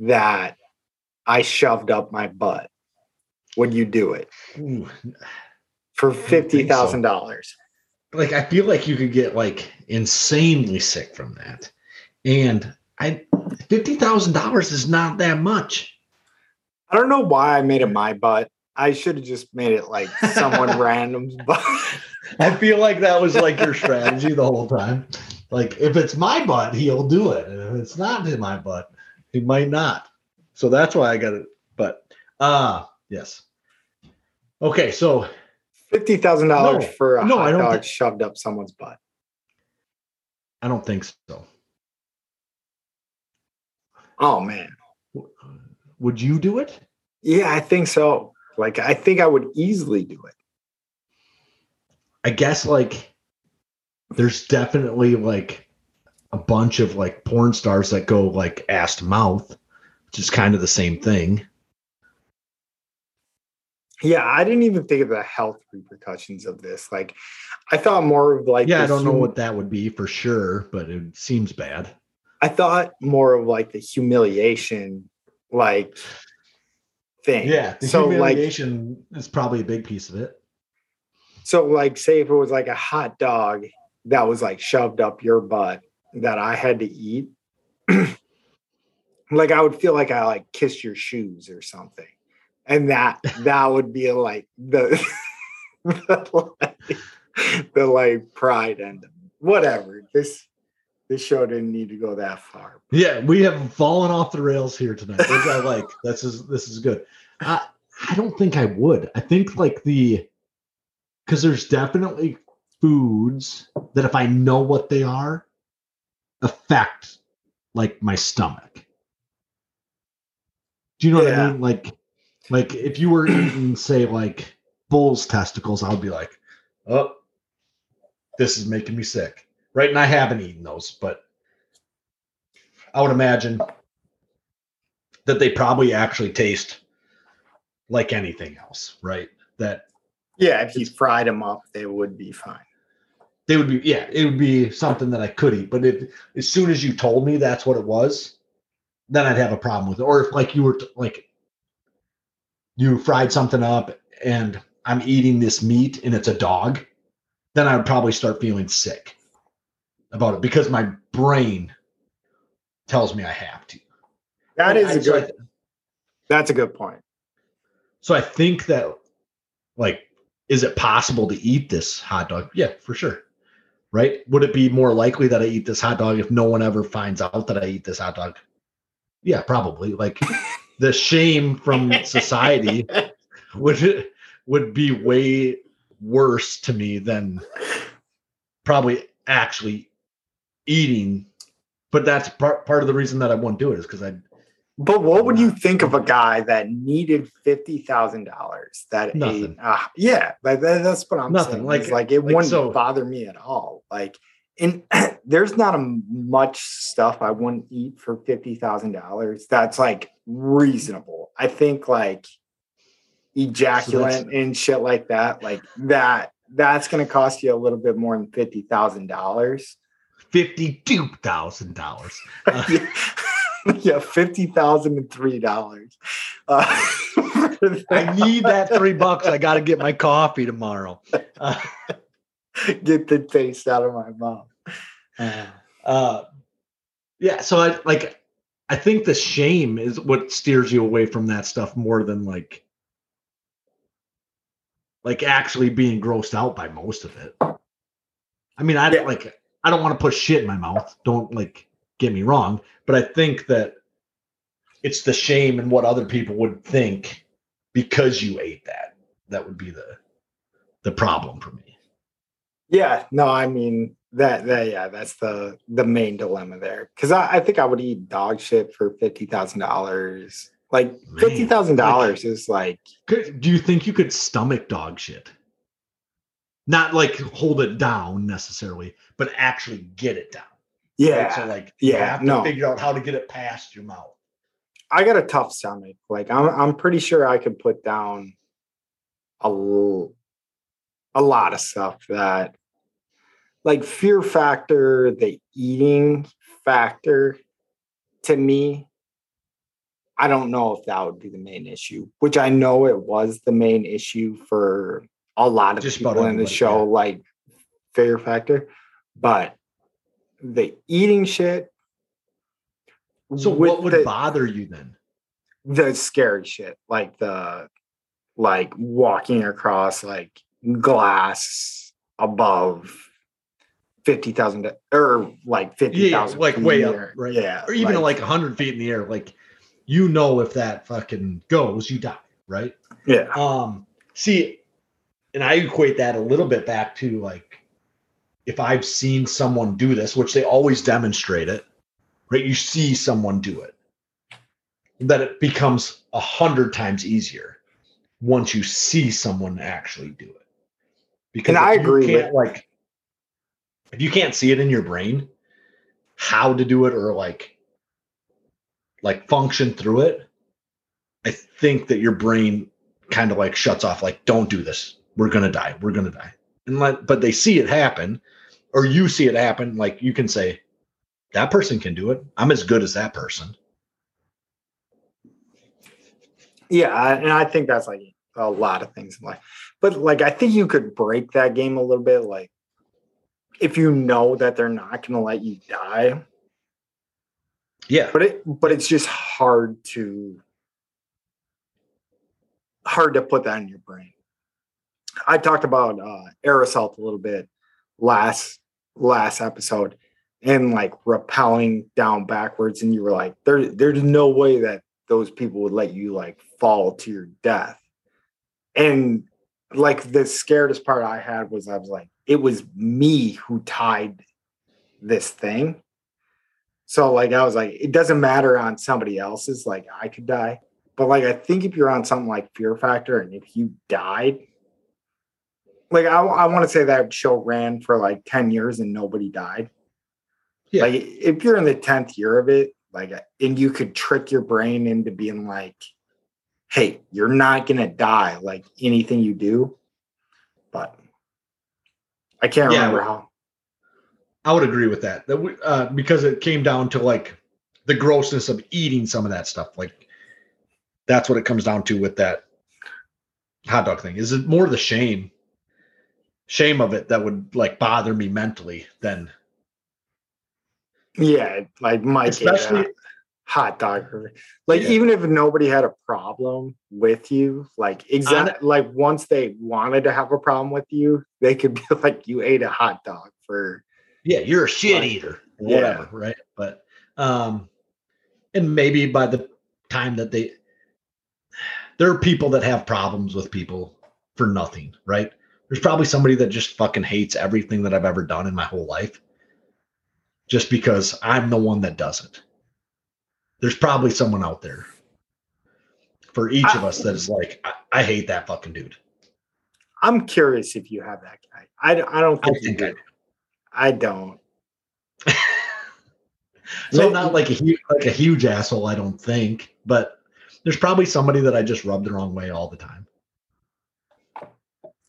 that I shoved up my butt. Would you do it Ooh, for so. fifty thousand dollars? like I feel like you could get like insanely sick from that, and I fifty thousand dollars is not that much. I don't know why I made it my butt. I should have just made it like someone random's butt. I feel like that was like your strategy the whole time. Like if it's my butt, he'll do it. And if it's not in my butt, he might not. So that's why I got it. But uh yes. Okay, so Fifty thousand dollars for a no, hot I don't dog thi- shoved up someone's butt. I don't think so. Oh man, Would you do it? yeah, I think so. Like I think I would easily do it. I guess like there's definitely like a bunch of like porn stars that go like ass to mouth, which is kind of the same thing. Yeah, I didn't even think of the health repercussions of this. Like, I thought more of like yeah, I don't know what that would be for sure, but it seems bad. I thought more of like the humiliation, like thing. Yeah, the so like humiliation is probably a big piece of it. so like say if it was like a hot dog that was like shoved up your butt that I had to eat, like I would feel like I like kissed your shoes or something. and that that would be like the the like, the like pride and whatever. This this show didn't need to go that far. Yeah, we have fallen off the rails here tonight, which I like. This is this is good. I I don't think I would. I think like the because there's definitely foods that if I know what they are, affect like my stomach. Do you know what I mean? Like, like if you were eating, say, like bull's testicles, I would be like, oh, this is making me sick. Right. And I haven't eaten those, but I would imagine that they probably actually taste like anything else, right? That Yeah, if you fried them up, they would be fine. They would be, yeah, it would be something that I could eat. But if as soon as you told me that's what it was, then I'd have a problem with it. Or if like you were t- like you fried something up and I'm eating this meat and it's a dog, then I would probably start feeling sick about it because my brain tells me I have to. That is a I- good. That's a good point. So I think that, like, is it possible to eat this hot dog? Yeah, for sure. Right? Would it be more likely that I eat this hot dog if no one ever finds out that I eat this hot dog? Yeah, probably. Like the shame from society would would be way worse to me than probably actually eating. But that's part part of the reason that I won't do it is because I But what would you think of a guy that needed fifty thousand dollars? That Nothing. ate, uh, yeah, but that, that's what I'm Nothing. saying. Like- Like, like it like, wouldn't so- bother me at all. Like, and there's not a much stuff I wouldn't eat for fifty thousand dollars. That's like reasonable. I think like ejaculant and shit like that, like that. That's going to cost you a little bit more than fifty thousand dollars. fifty-two thousand dollars. yeah, fifty thousand and three dollars. Uh, I need that three bucks. I got to get my coffee tomorrow. Uh, get the taste out of my mouth. uh, yeah, so I like. I think the shame is what steers you away from that stuff more than like, like actually being grossed out by most of it. I mean, I Yeah. like. I don't want to put shit in my mouth. Don't like get me wrong, but I think that it's the shame and what other people would think because you ate that. That would be the the problem for me. Yeah, no, I mean that that yeah, that's the the main dilemma there. Because I, I think I would eat dog shit for fifty thousand dollars. Like Man, fifty thousand dollars is like Could, do you think you could stomach dog shit? Not like hold it down necessarily, but actually get it down. Right? yeah. So like you yeah, have to no. figure out how to get it past your mouth. I got a tough stomach. Like I'm I'm pretty sure I could put down a l- a lot of stuff that like fear factor, the eating factor to me I don't know if that would be the main issue, which I know it was the main issue for a lot of Just people in the show, like fear factor. But the eating shit. So what would the- bother you then? the scary shit like the like walking across like glass above 50,000 or like 50,000 like way up, air. right? yeah Or even like, 100 feet in the air, like you know if that fucking goes, you die, right? yeah Um, see, and I equate that a little bit back to like if I've seen someone do this, which they always demonstrate it, right? You see someone do it, that it becomes a hundred times easier once you see someone actually do it. Because And I you agree can't like if you can't see it in your brain, how to do it or like like function through it, I think that your brain kind of like shuts off, like, don't do this. We're gonna die. We're gonna die. And let but they see it happen, or you see it happen, like you can say, that person can do it. I'm as good as that person. yeah I- and i think that's like a lot of things in life but like i think you could break that game a little bit like if you know that they're not going to let you die Yeah. but it but it's just hard to hard to put that in your brain. I talked about uh, assault a little bit last last episode and like rappelling down backwards, and you were like, "There, there's no way that those people would let you like fall to your death." And like the scaredest part I had was I was like, it was me who tied this thing. So like I was like, it doesn't matter on somebody else's, like I could die. But like I think if you're on something like Fear Factor and if you died, like I, I want to say that show ran for like 10 years and nobody died. Yeah. Like if you're in the 10th year of it, like and you could trick your brain into being like, hey, you're not gonna die like anything you do. But I can't Yeah, remember how. I would agree with that. That we- uh, because it came down to like the grossness of eating some of that stuff. Like that's what it comes down to with that hot dog thing. Is it more the shame, shame of it that would like bother me mentally then Yeah, like my Especially- hot dog. Like Yeah. even if nobody had a problem with you, like exact like once they wanted to have a problem with you, they could be like, you ate a hot dog for yeah, you're a shit Right. eater, or Yeah. whatever, right? But um, and maybe by the time that they, there are people that have problems with people for nothing, right? There's probably somebody that just fucking hates everything that I've ever done in my whole life, just because I'm the one that does it. There's probably someone out there for each of us that is like, I, I hate that fucking dude. I'm curious if you have that guy. I, I don't I think, think you I do. I don't. So Let- not like a huge like a huge asshole, I don't think, but there's probably somebody that I just rub the wrong way all the time.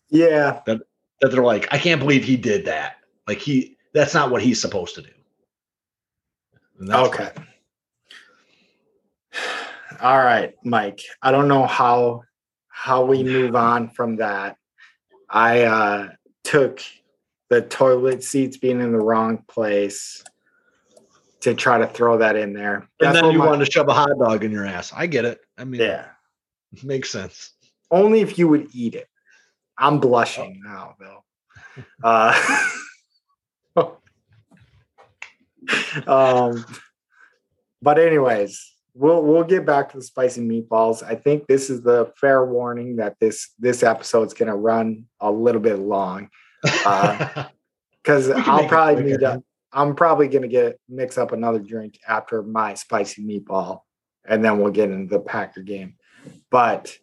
Yeah, That they're like, I can't believe he did that. Like he that's not what he's supposed to do. That's okay. All right, Mike. I don't know how how we move on from that. I uh took the toilet seats being in the wrong place to try to throw that in there. And then you my- wanted to shove a hot dog in your ass. I get it. I mean, yeah. it makes sense. Only if you would eat it. I'm blushing now, Bill. Uh, um, but anyways, we'll we'll get back to the spicy meatballs. I think this is the fair warning that this this episode's gonna run a little bit long Uh, because can I'll probably need to. I'm probably gonna get mix up another drink after my spicy meatball, and then we'll get into the Packer game. But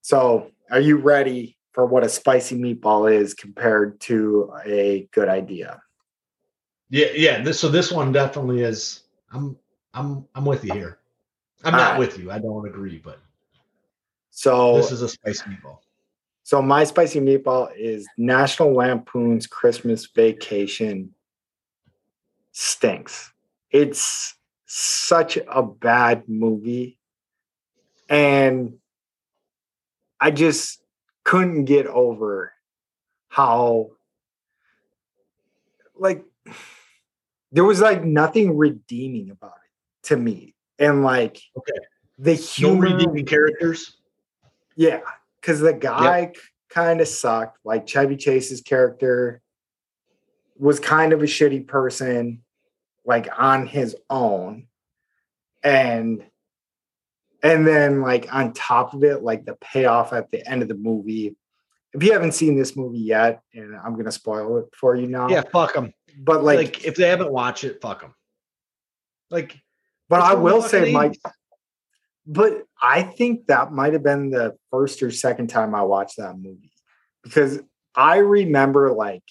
so, are you ready for what a spicy meatball is compared to a good idea? yeah, yeah. This so this one definitely is I'm I'm I'm with you here. I'm not Alright. with you. I don't agree, but So this is a spicy meatball. So my spicy meatball is National Lampoon's Christmas Vacation stinks. It's such a bad movie. And I just couldn't get over how like there was like nothing redeeming about it to me. And like Okay. the No humor redeeming characters. yeah, because the guy kind of sucked. Like Chevy Chase's character was kind of a shitty person, like on his own, and and then like on top of it, like the payoff at the end of the movie. If you haven't seen this movie yet, and I'm gonna spoil it for you now, Yeah, fuck them. but Like, like, if they haven't watched it, fuck them. Like, but I will say, Mike, But I think that might have been the first or second time I watched that movie because I remember like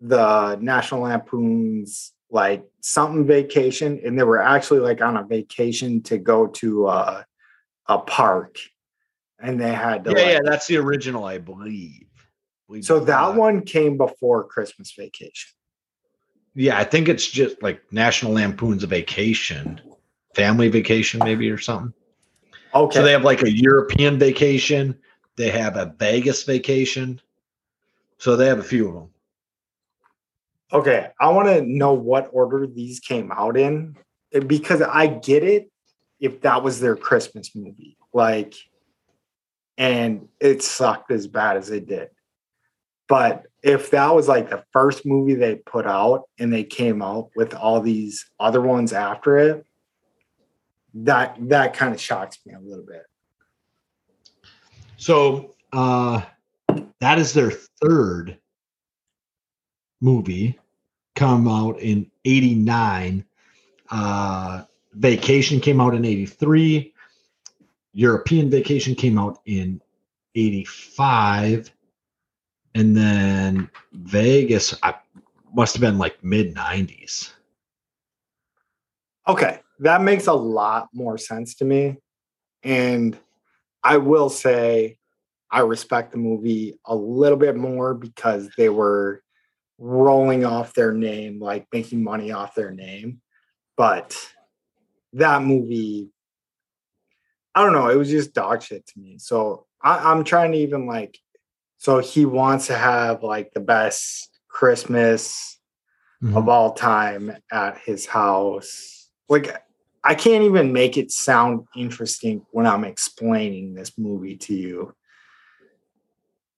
the National Lampoon's like something vacation, and they were actually like on a vacation to go to uh, a park, and they had to. yeah, like- yeah, that's the original, I believe. So that not. one came before Christmas Vacation. yeah, I think it's just like National Lampoon's a vacation, family vacation, maybe or something. Okay. So they have like a European vacation, they have a Vegas vacation. So they have a few of them. Okay, I want to know what order these came out in eh, because I get it if that was their Christmas movie. Like, and it sucked as bad as it did. But if that was like the first movie they put out and they came out with all these other ones after it, that that kind of shocks me a little bit. So uh that is their third movie come out in 89 uh vacation came out in 83 european vacation came out in 85 and then vegas I, must have been like mid 90s Okay, that makes a lot more sense to me. And I will say I respect the movie a little bit more because they were rolling off their name, like making money off their name. But that movie, I don't know, it was just dog shit to me. So I, I'm trying to even like, so he wants to have like the best Christmas mm-hmm. of all time at his house. Like, I can't even make it sound interesting when I'm explaining this movie to you.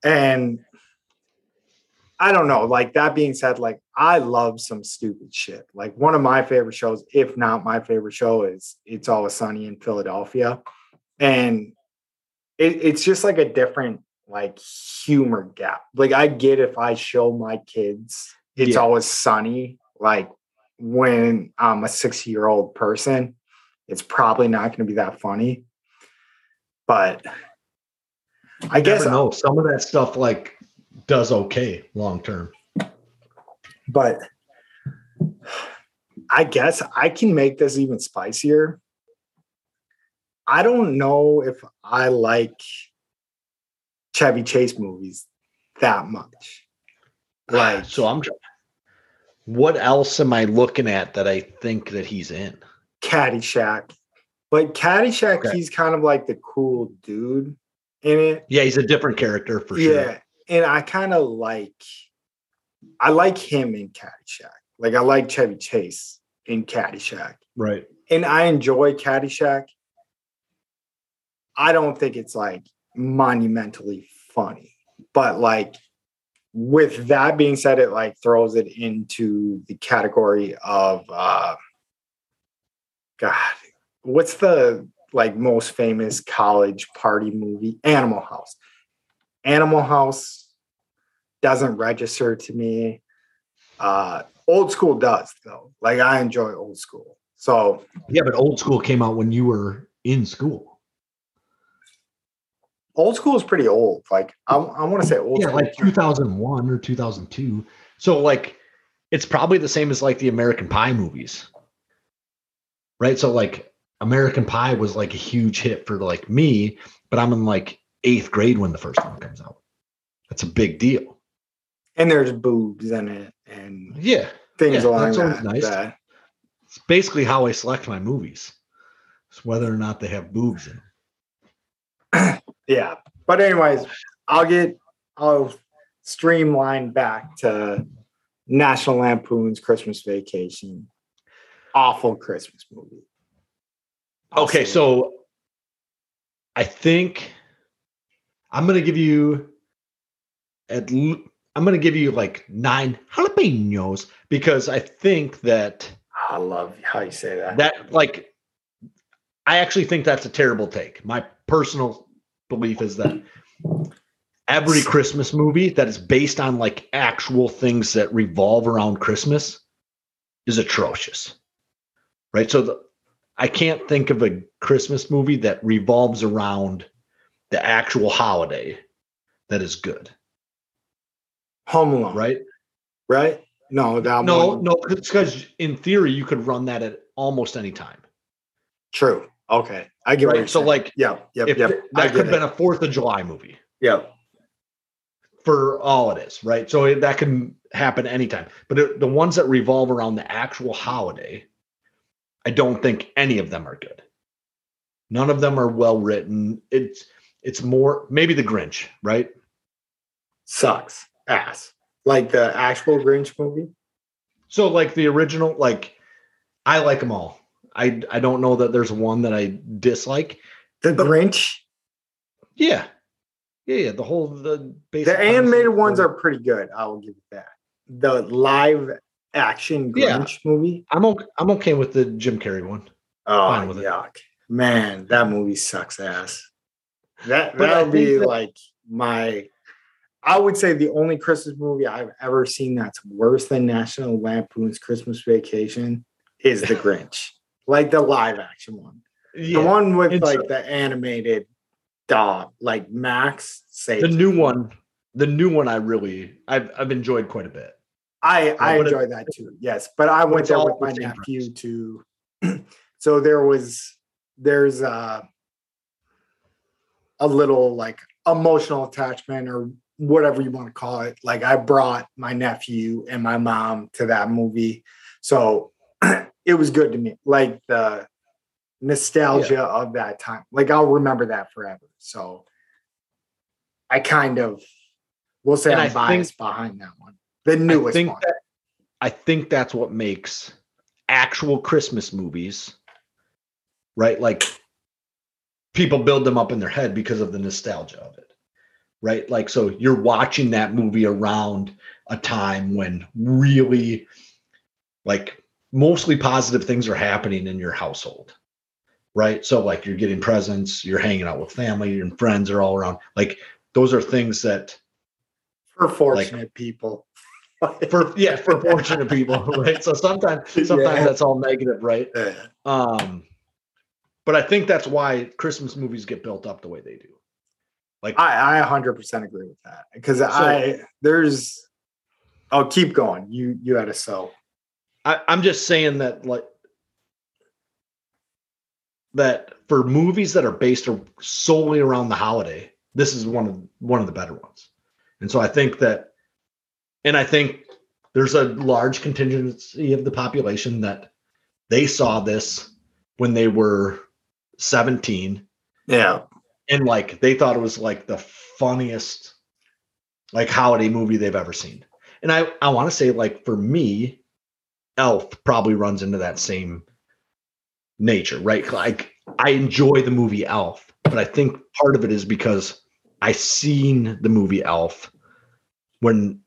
And I don't know, like that being said, like I love some stupid shit. Like one of my favorite shows, if not my favorite show, is It's Always Sunny in Philadelphia. And it, it's just like a different like humor gap. Like I get if I show my kids It's Yeah. Always Sunny, like when I'm a six year old person, it's probably not going to be that funny. But I guess never know some of that stuff like does okay long term but I guess I can make this even spicier. I don't know if I like Chevy Chase movies that much. Like, so I'm what else am I looking at that I think that he's in? Caddyshack. But Caddyshack, Okay. he's kind of like the cool dude in it. Yeah, he's a different character for sure. yeah. And I kind of like, I like him in Caddyshack. Like, I like Chevy Chase in Caddyshack. Right. and I enjoy Caddyshack. I don't think it's like monumentally funny, but like with that being said, it like throws it into the category of uh God, what's the like most famous college party movie? Animal House. Animal House doesn't register to me. Uh old school does though. Like I enjoy old school. So yeah but old school came out when you were in school old school is pretty old. Like I, I want to say old yeah like 2001 or 2002 so like It's probably the same as like the American Pie movies. right so like american pie was like a huge hit for like me but i'm in like eighth grade when the first one comes out that's a big deal and there's boobs in it and yeah things Yeah, along that. nice. that- it's basically how i select my movies it's whether or not they have boobs in them yeah. But anyways, I'll get I'll streamline back to National Lampoon's Christmas Vacation. Awful Christmas movie. Okay, so I think I'm gonna give you at l- I'm gonna give you like nine jalapenos because I think that I love how you say that. that like I actually think that's a terrible take. My personal belief is that every Christmas movie that is based on like actual things that revolve around Christmas is atrocious. Right? So the, I can't think of a Christmas movie that revolves around the actual holiday that is good, Home Alone, right? right? No, that No, one. no, because in theory you could run that at almost any time. True. Okay. I get Right? So saying. like yeah, yep. I that could have been a Fourth of July movie. Yeah. for all it is, right? So it- that can happen anytime. But it, the ones that revolve around the actual holiday, I don't think any of them are good. None of them are well written. It's it's more maybe the Grinch, right? Sucks. Ass. Like the actual Grinch movie. So like the original, like I like them all. I I don't know that there's one that I dislike. The Grinch. Yeah, Yeah, yeah. The whole the basic The animated ones are pretty good. I will give it that. The live action Yeah. Grinch movie. I'm okay. I'm okay with the Jim Carrey one. Oh with it. yuck, man, that movie sucks ass. That that would be that- like my. I would say the only Christmas movie I've ever seen that's worse than National Lampoon's Christmas Vacation is The Grinch, like the live action one. Yeah. The one with like the animated dog, like Max. Say the new one. The new one I really I've I've enjoyed quite a bit. I I it- enjoy that too. Yes, but I went there with my nephew to. so there was there's a a little like emotional attachment or whatever you want to call it. Like I brought my nephew and my mom to that movie, so it was good to me. Like the nostalgia of that time. Like I'll remember that forever. So I kind of will say And I'm I think- biased behind that one. The newest I think one. that I think that's what makes actual Christmas movies, right? Like people build them up in their head because of the nostalgia of it, right? Like, so you're watching that movie around a time when really, like, mostly positive things are happening in your household, right? So, like, you're getting presents, you're hanging out with family, and friends are all around. Like, those are things that for fortunate people. for yeah for fortunate people right so sometimes sometimes Yeah. that's all negative right Yeah. um but i think that's why christmas movies get built up the way they do. Like I, I 100% agree with that. Because I there's oh keep going. You you had a sell. I, i'm just saying that like that for movies that are based solely around the holiday this is one of one of the better ones. And so i think that and i think there's a large contingency of the population that they saw this when they were 17 yeah. And like they thought it was like the funniest like holiday movie they've ever seen. And i i want to say like for me elf probably runs into that same nature right? Like i enjoy the movie elf but i think part of it is because i seen the movie elf when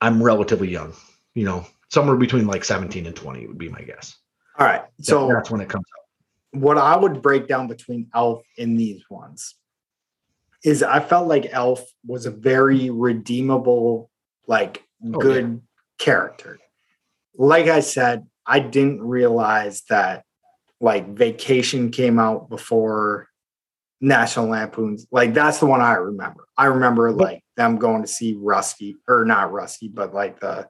i'm relatively young you know? Somewhere between like 17 and 20 would be my guess. All right so that's when it comes out what I would break down between Elf and these ones is I felt like Elf was a very redeemable, like Oh, good character. Like I said, I didn't realize that like Vacation came out before National Lampoons. Like that's the one I remember. I remember like them going to see Rusty or not Rusty, but like the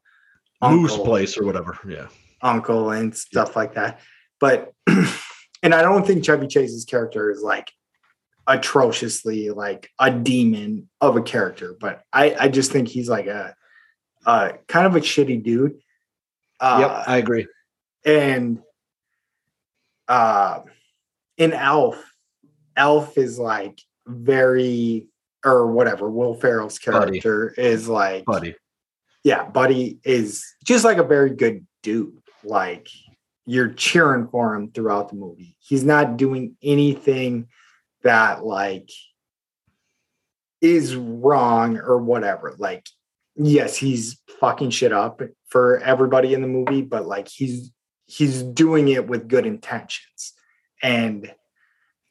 moose place or whatever yeah uncle and stuff like that. But and I don't think Chevy Chase's character is like atrociously like a demon of a character, but I I just think he's like a uh kind of a shitty dude. Uh, yep i agree and uh in Elf, Elf is like very or whatever. Will Ferrell's Buddy. character is like buddy yeah, Buddy is just like a very good dude. Like you're cheering for him throughout the movie. He's not doing anything that like is wrong or whatever. Like, yes, he's fucking shit up for everybody in the movie, but like he's he's doing it with good intentions. And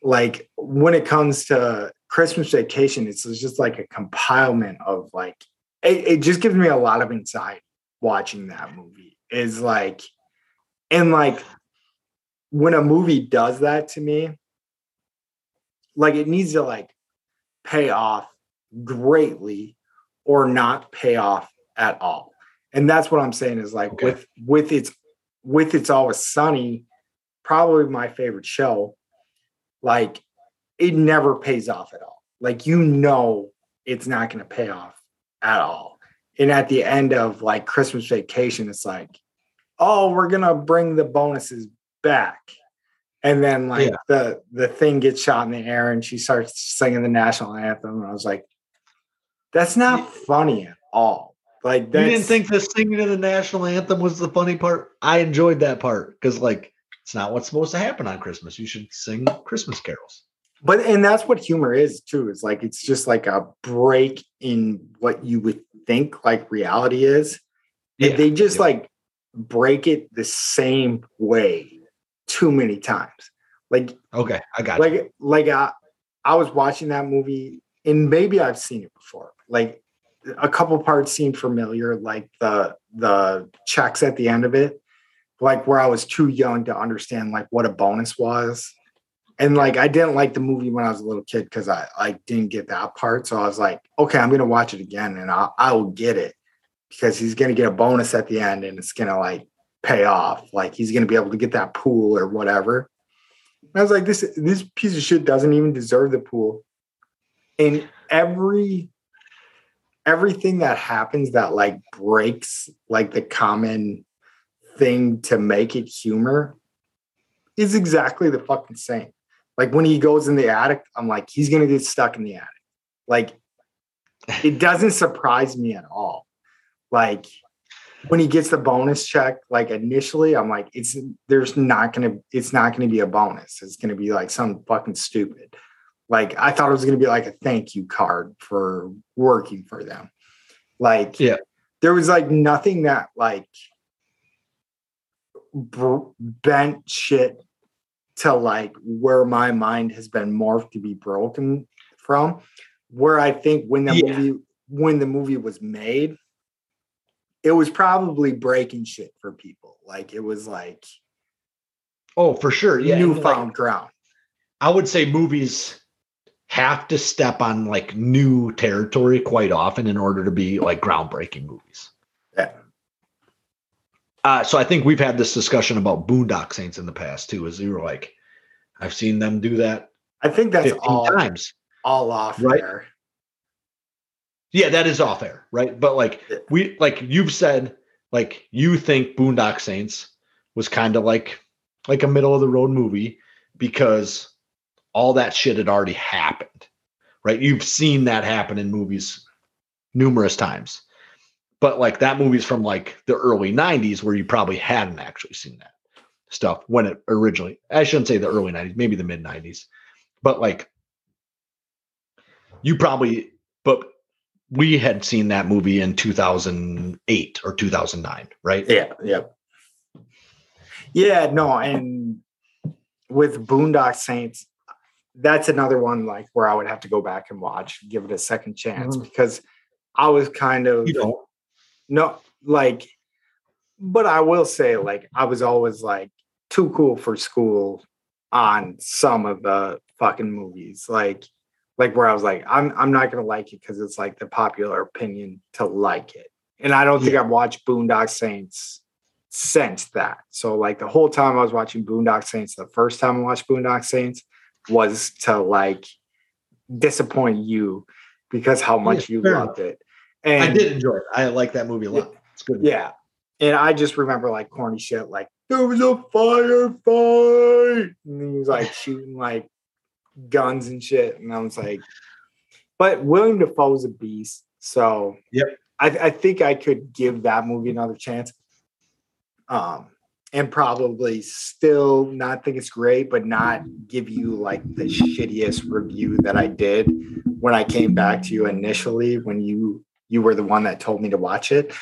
like when it comes to Christmas vacation, it's just like a compilement of like it, it just gives me a lot of anxiety watching that movie. Is like and like when a movie does that to me, like it needs to like pay off greatly or not pay off at all. And that's what I'm saying is like Okay. with with its with it's always sunny, probably my favorite show. Like it never pays off at all. Like you know it's not going to pay off at all. And at the end of like Christmas vacation, it's like, oh, we're gonna bring the bonuses back. And then like Yeah. the the thing gets shot in the air and she starts singing the national anthem. And I was like, that's not funny at all. Like You didn't think the singing of the national anthem was the funny part? I enjoyed that part because, like, it's not what's supposed to happen on Christmas. You should sing Christmas carols. but and that's what humor is too is like it's just like a break in what you would think like reality is and they just yeah. like break it the same way too many times like Okay, I got you. like like I, I was watching that movie and maybe I've seen it before. Like a couple parts seemed familiar, like the the checks at the end of it, like where I was too young to understand like what a bonus was. And like I didn't like the movie when I was a little kid because I like didn't get that part. So I was like, okay, I'm gonna watch it again and I'll I will get it because he's gonna get a bonus at the end and it's gonna like pay off. Like he's gonna be able to get that pool or whatever. I was like, this this piece of shit doesn't even deserve the pool. And every everything that happens that like breaks like the common thing to make it humor is exactly the fucking same. Like when he goes in the attic, I'm like, he's gonna get stuck in the attic. Like it doesn't surprise me at all. Like when he gets the bonus check, like initially, I'm like, it's there's not gonna, it's not gonna be a bonus. It's gonna be like something fucking stupid. Like I thought it was gonna be like a thank you card for working for them. Like, Yeah. there was like nothing that like bent shit to like where my mind has been morphed to be broken from. Where I think when the Yeah. movie when the movie was made, it was probably breaking shit for people. Like it was like Oh, for sure. Yeah. and, like, ground. I would say movies have to step on like new territory quite often in order to be like groundbreaking movies. Yeah. Uh, so I think we've had this discussion about Boondock Saints in the past too. Is you were like, I've seen them do that I think that's all times. all off Right. there. Yeah, that is off air, right? But like we like you've said, like you think Boondock Saints was kind of like like a middle of the road movie because all that shit had already happened. Right? You've seen that happen in movies numerous times. But like that movie's from like the early 90s where you probably hadn't actually seen that stuff when it originally I shouldn't say the early 90s, maybe the mid 90s. But like you probably but we had seen that movie in 2008 or 2009, right? Yeah, yeah. Yeah, no, and with Boondock Saints, that's another one like where I would have to go back and watch, give it a second chance Mhm. because I was kind of You don't. no like but I will say like I was always like too cool for school on some of the fucking movies. Like like where I was like, I'm I'm not gonna like it because it's like the popular opinion to like it. And I don't think I've watched Boondock Saints since that. So like the whole time I was watching Boondock Saints, the first time I watched Boondock Saints was to like disappoint you because how much you fair loved it. And I did enjoy it. I like that movie a lot. It's good. yeah. And I just remember like corny shit like there was a firefight. And he was like shooting like guns and shit. And I was like, but William Dafoe's a beast. So Yep. I, I think I could give that movie another chance. Um and probably still not think it's great, but not give you like the shittiest review that I did when I came back to you initially when you you were the one that told me to watch it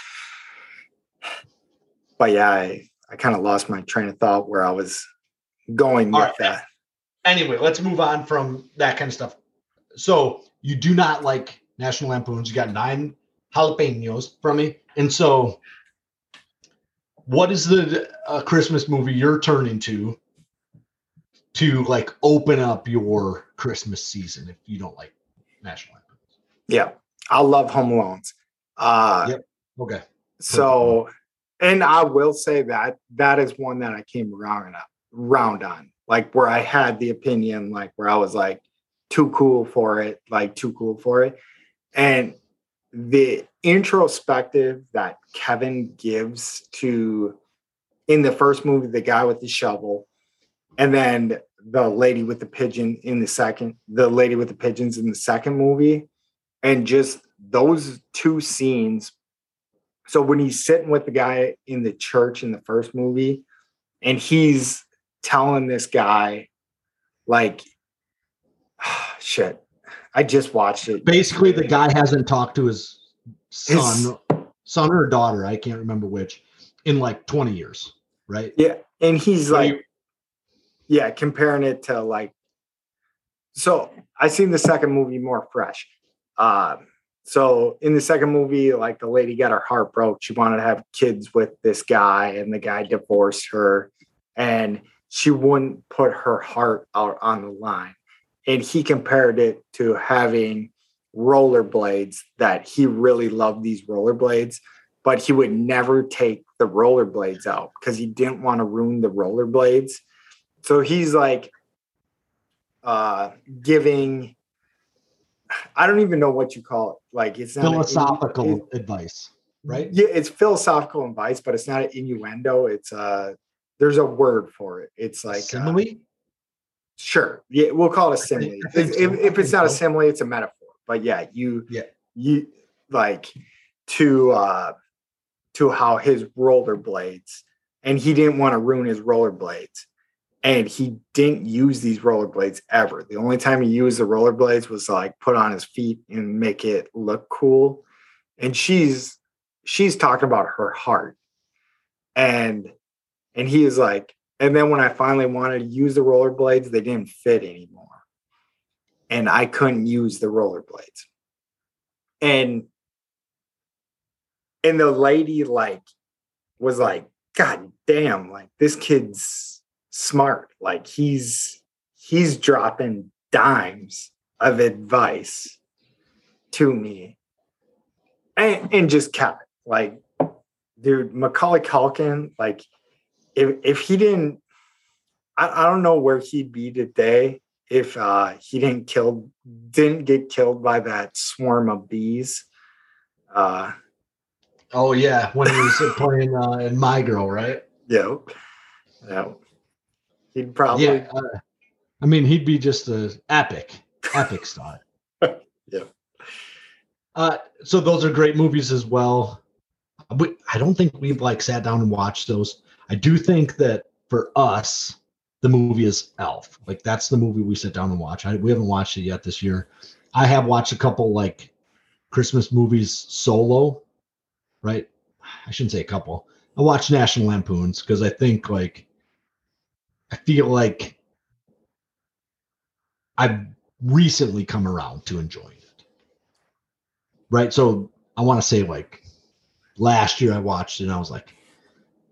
but yeah, I, I kind of lost my train of thought where I was going with All right. that. Anyway, let's move on from that kind of stuff. So you do not like National Lampoons. You got nine jalapenos from me. And so what is the uh, Christmas movie you're turning to to like open up your Christmas season if you don't like National Lampoons? Yeah, I love Home Alones. Uh, Yep. Okay. So, and I will say that that is one that I came around round on, like where I had the opinion, like where I was like too cool for it, like too cool for it, and the introspective that Kevin gives to in the first movie, the guy with the shovel, and then the lady with the pigeon in the second, the lady with the pigeons in the second movie, and just those two scenes. So when he's sitting with the guy in the church in the first movie and he's telling this guy like shit. I just watched it. Basically, the guy hasn't talked to his son, son or daughter, I can't remember which, in like 20 years, right? Yeah, and he's What do like, yeah, comparing it to like. So I seen the second movie more fresh. Um, so in the second movie, like the lady got her heart broke. She wanted to have kids with this guy, and the guy divorced her, and she wouldn't put her heart out on the line. And he compared it to having rollerblades that he really loved these rollerblades, but he would never take the rollerblades out because he didn't want to ruin the rollerblades. So he's like uh giving I don't even know what you call it. Like it's an- Philosophical it- advice, right? yeah, it's philosophical advice, but it's not an innuendo. It's uh there's a word for it. It's like uh, Simile? sure. Yeah, we'll call it a simile. think- I think If, so. if, it's not a simile, it's a metaphor. But yeah, you Yeah. you like to uh to how his rollerblades and he didn't want to ruin his rollerblades. And he didn't use these rollerblades ever. The only time he used the rollerblades was to, like put on his feet and make it look cool. And she's she's talking about her heart. And and he is like, and then when I finally wanted to use the rollerblades, they didn't fit anymore. And I couldn't use the rollerblades. And and the lady like was like, God damn, like this kid's smart. Like he's he's dropping dimes of advice to me. And and just kept. Like, dude, Macaulay Culkin, like if if he didn't I, I don't know where he'd be today if uh he didn't kill didn't get killed by that swarm of bees. Uh Oh, yeah. When he was playing uh, in My Girl, right? yeah. Yeah. He'd probably Yeah. uh, I mean, he'd be just a epic, epic star. Yeah. Uh, so those are great movies as well. We, I don't think we've like sat down and watched those. I do think that for us, the movie is Elf. Like that's the movie we sit down and watch. I, we haven't watched it yet this year. I have watched a couple like Christmas movies solo, right? I shouldn't say a couple. I watched National Lampoons because I think like I feel like I've recently come around to enjoying it. Right. So I want to say like last year I watched it and I was like,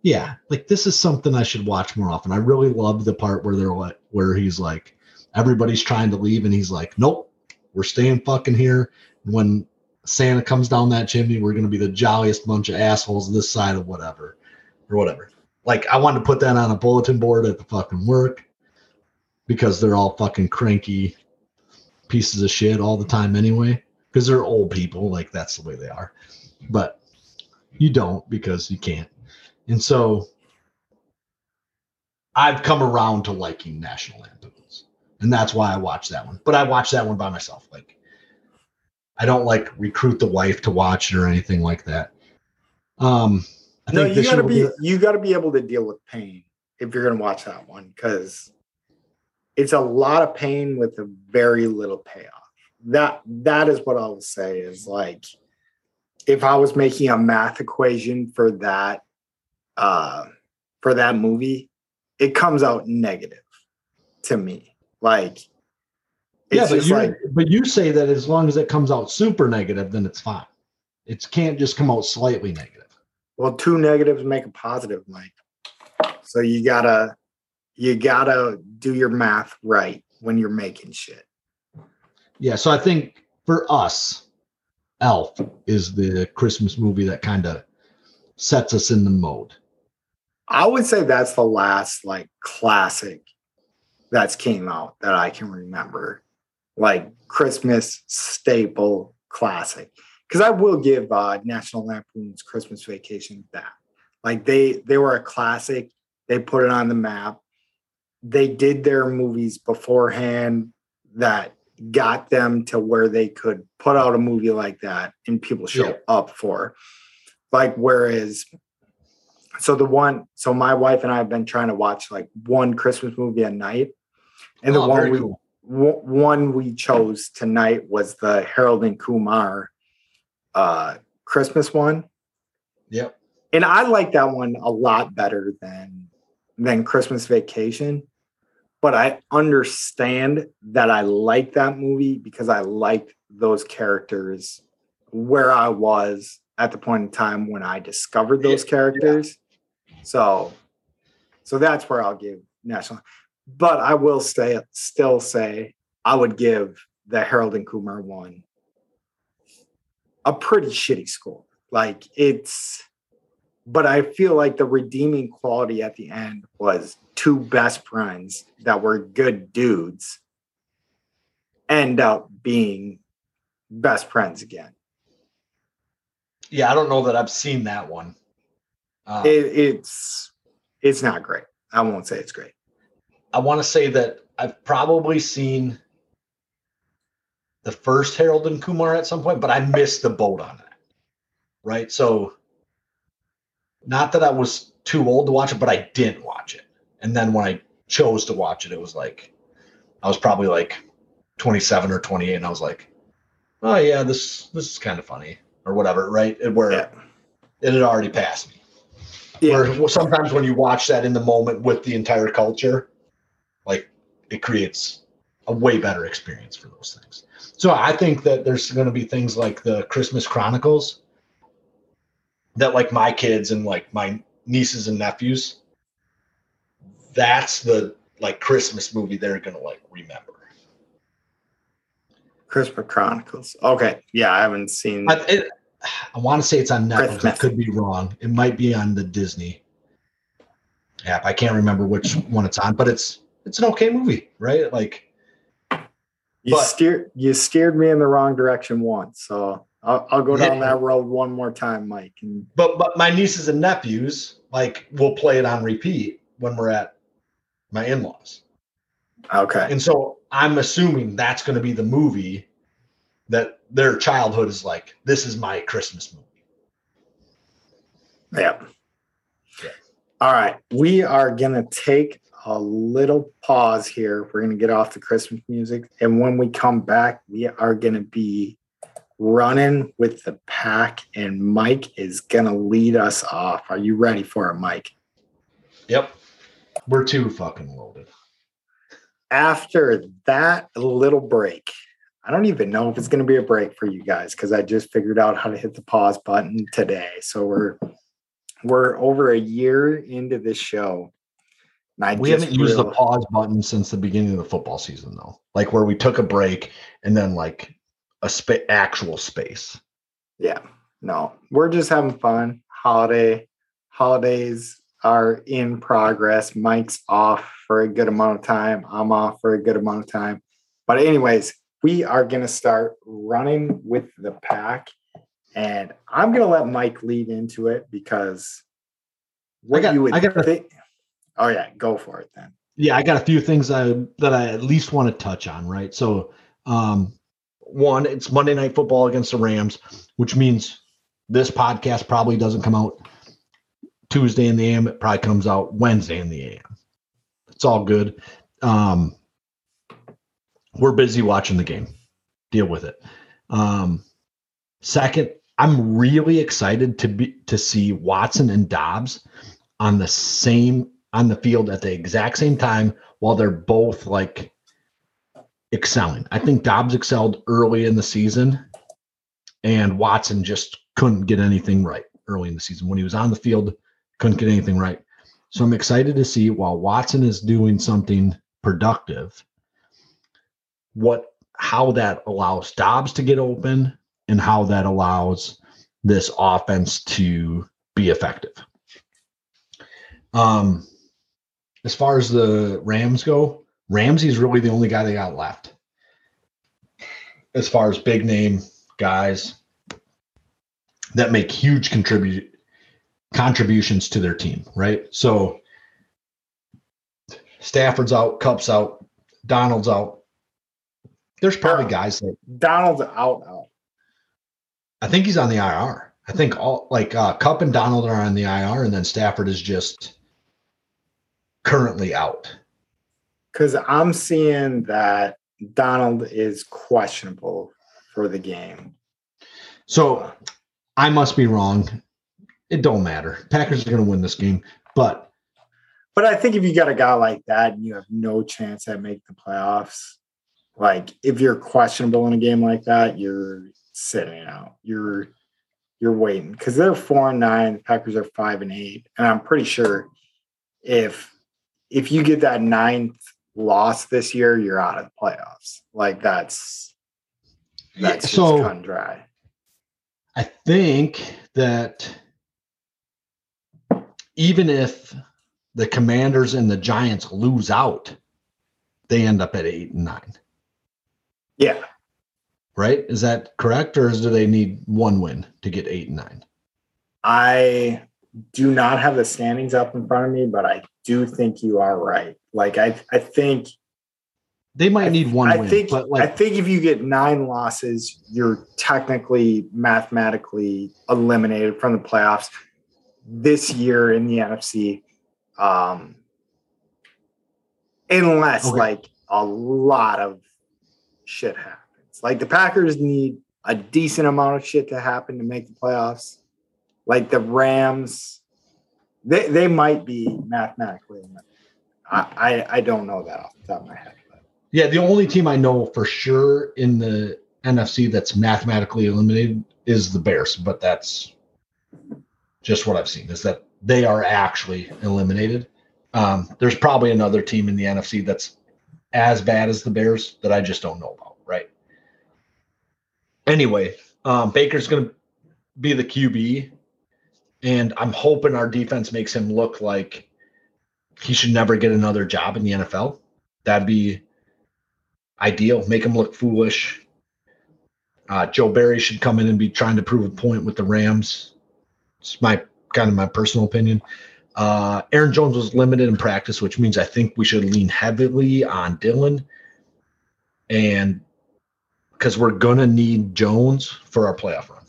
yeah, like this is something I should watch more often. I really love the part where they're like where he's like, everybody's trying to leave and he's like, Nope, we're staying fucking here. When Santa comes down that chimney, we're gonna be the jolliest bunch of assholes this side of whatever. Or whatever. Like I wanted to put that on a bulletin board at the fucking work because they're all fucking cranky pieces of shit all the time anyway. Because they're old people, like that's the way they are. But you don't because you can't. And so I've come around to liking National Lampoons. And that's why I watch that one. But I watch that one by myself. Like I don't like recruit the wife to watch it or anything like that. Um I no, think you gotta year be you gotta be able to deal with pain if you're gonna watch that one because it's a lot of pain with a very little payoff. That that is what I will say is like if I was making a math equation for that uh for that movie, it comes out negative to me. Like it's yeah, but like but you say that as long as it comes out super negative, then it's fine. It can't just come out slightly negative. well, two negatives make a positive, Mike. So you gotta you gotta do your math right when you're making shit. Yeah, so I think for us, Elf is the Christmas movie that kind of sets us in the mode. I would say that's the last like classic that's came out that I can remember. Like Christmas staple classic. Because I will give uh National Lampoon's Christmas Vacation that. Like they they were a classic. They put it on the map. They did their movies beforehand that got them to where they could put out a movie like that and people show Yeah. up for. Like whereas so the one so my wife and I have been trying to watch like one Christmas movie a night. And the one we cool. w- one we chose tonight was the Harold and Kumar uh, Christmas one, Yep. and I like that one a lot better than than Christmas Vacation. But I understand that I like that movie because I liked those characters where I was at the point in time when I discovered those characters. So, so that's where I'll give national. But I will stay still say I would give the Harold and Kumar one a pretty shitty score. Like it's, but I feel like the redeeming quality at the end was two best friends that were good dudes end up being best friends again. Yeah, I don't know that I've seen that one. Uh, It, it's it's not great. I won't say it's great. I want to say that I've probably seen the first Harold and Kumar at some point, but I missed the boat on that. Right. So, not that I was too old to watch it, but I didn't watch it. And then when I chose to watch it, it was like, I was probably like 27 or 28. And I was like, oh, yeah, this, this is kind of funny or whatever. Right. Where Yeah. it had already passed me. Yeah. Where sometimes when you watch that in the moment with the entire culture, like it creates a way better experience for those things. So I think that there's going to be things like the Christmas Chronicles that like my kids and like my nieces and nephews that's the like Christmas movie they're going to like remember. Christmas Chronicles. Okay. Yeah, I haven't seen I, it, I want to say it's on Netflix. I could be wrong. It might be on the Disney app. I can't remember which one it's on, but it's it's an okay movie, right? Like you but- steered you steered me in the wrong direction once. So I'll, I'll go down that road one more time, Mike. And but but my nieces and nephews like will play it on repeat when we're at my in-laws. okay. And so I'm assuming that's going to be the movie that their childhood is like this is my Christmas movie. Yeah. Yeah. All right. We are going to take a little pause here. We're going to get off the Christmas music. And when we come back, we are going to be running with the pack, and Mike is going to lead us off. Are you ready for it, Mike? Yep. We're too fucking loaded. After that little break, I don't even know if it's going to be a break for you guys because I just figured out how to hit the pause button today. So we're we're over a year into this show. And I We just haven't used the pause button since the beginning of the football season, though. Like where we took a break and then like a spa- actual space. Yeah, no, we're just having fun. Holiday holidays are in progress. Mike's off for a good amount of time. I'm off for a good amount of time. But anyways, we are gonna start running with the pack, and I'm gonna let Mike lead into it because what got- you would I got a- think. Oh yeah, go for it then. Yeah, I got a few things I, that I at least want to touch on, right? So, um, one, it's Monday Night Football against the Rams, which means this podcast probably doesn't come out Tuesday in the AM. It probably comes out Wednesday in the AM. It's all good. Um, we're busy watching the game. Deal with it. Um, second, I'm really excited to be to see Watson and Doubs on the same on the field at the exact same time while they're both like excelling. I think Doubs excelled early in the season and Watson just couldn't get anything right early in the season. When he was on the field, couldn't get anything right. So I'm excited to see while Watson is doing something productive, what how that allows Doubs to get open and how that allows this offense to be effective. Um, as far as the Rams go, Ramsey's really the only guy they got left. As far as big name guys that make huge contribute contributions to their team, right? So Stafford's out, Kupp's out, Donald's out. There's probably guys that Donald's out out. I think he's on the IR. I think all like uh, Kupp and Donald are on the IR, and then Stafford is just currently out. Because I'm seeing that Donald is questionable for the game. So I must be wrong. It don't matter. Packers are going to win this game, but But I think if you got a guy like that and you have no chance at making the playoffs, like if you're questionable in a game like that, you're sitting out. You're you're waiting because they're four and nine. The Packers are five and eight, and I'm pretty sure if if you get that ninth loss this year, you're out of the playoffs. Like that's that's just so and dry. I think that even if the Commanders and the Giants lose out, they end up at eight and nine, Yeah, right? Is that correct, or is, do they need one win to get eight and nine? I do not have the standings up in front of me, but I do think you are right. Like I, I think They might need one I win, think but I think if you get nine losses, you're technically mathematically eliminated from the playoffs this year in the NFC. Um, unless Okay. like a lot of shit happens. Like the Packers need a decent amount of shit to happen to make the playoffs. Like the Rams, they they might be mathematically. I, I I don't know that off the top of my head. But. yeah, the only team I know for sure in the NFC that's mathematically eliminated is the Bears, but that's just what I've seen is that they are actually eliminated. Um, there's probably another team in the NFC that's as bad as the Bears that I just don't know about, right? Anyway, um, Baker's going to be the QB, and I'm hoping our defense makes him look like he should never get another job in the NFL. That'd be ideal. Make him look foolish. Uh, Joe Barry should come in and be trying to prove a point with the Rams. It's my kind of my personal opinion. Uh, Aaron Jones was limited in practice, which means I think we should lean heavily on Dillon. And because we're gonna need Jones for our playoff run.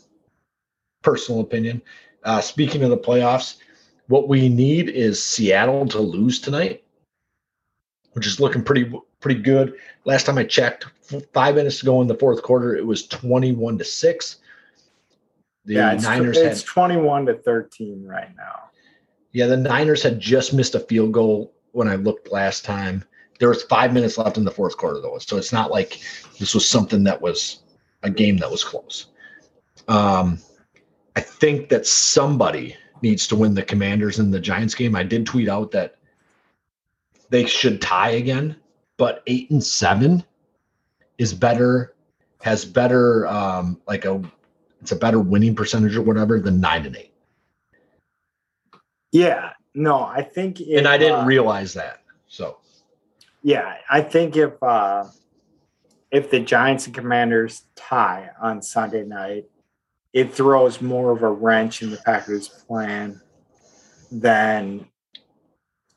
Personal opinion. Uh, speaking of the playoffs, what we need is Seattle to lose tonight, which is looking pretty pretty good. Last time I checked, five minutes to go in the fourth quarter, it was twenty-one to six. The yeah, it's, Niners it's had 21 to 13 right now. Yeah, the Niners had just missed a field goal when I looked last time. There was five minutes left in the fourth quarter, though, so it's not like this was something that was a game that was close. Um, I think that somebody needs to win the Commanders and the Giants game. I did tweet out that they should tie again, but eight and seven is better, has better, um, like a, it's a better winning percentage or whatever than nine and eight. Yeah, no, I think. If, and I didn't uh, realize that. So Yeah, I think if uh, if the Giants and Commanders tie on Sunday night, it throws more of a wrench in the Packers' plan than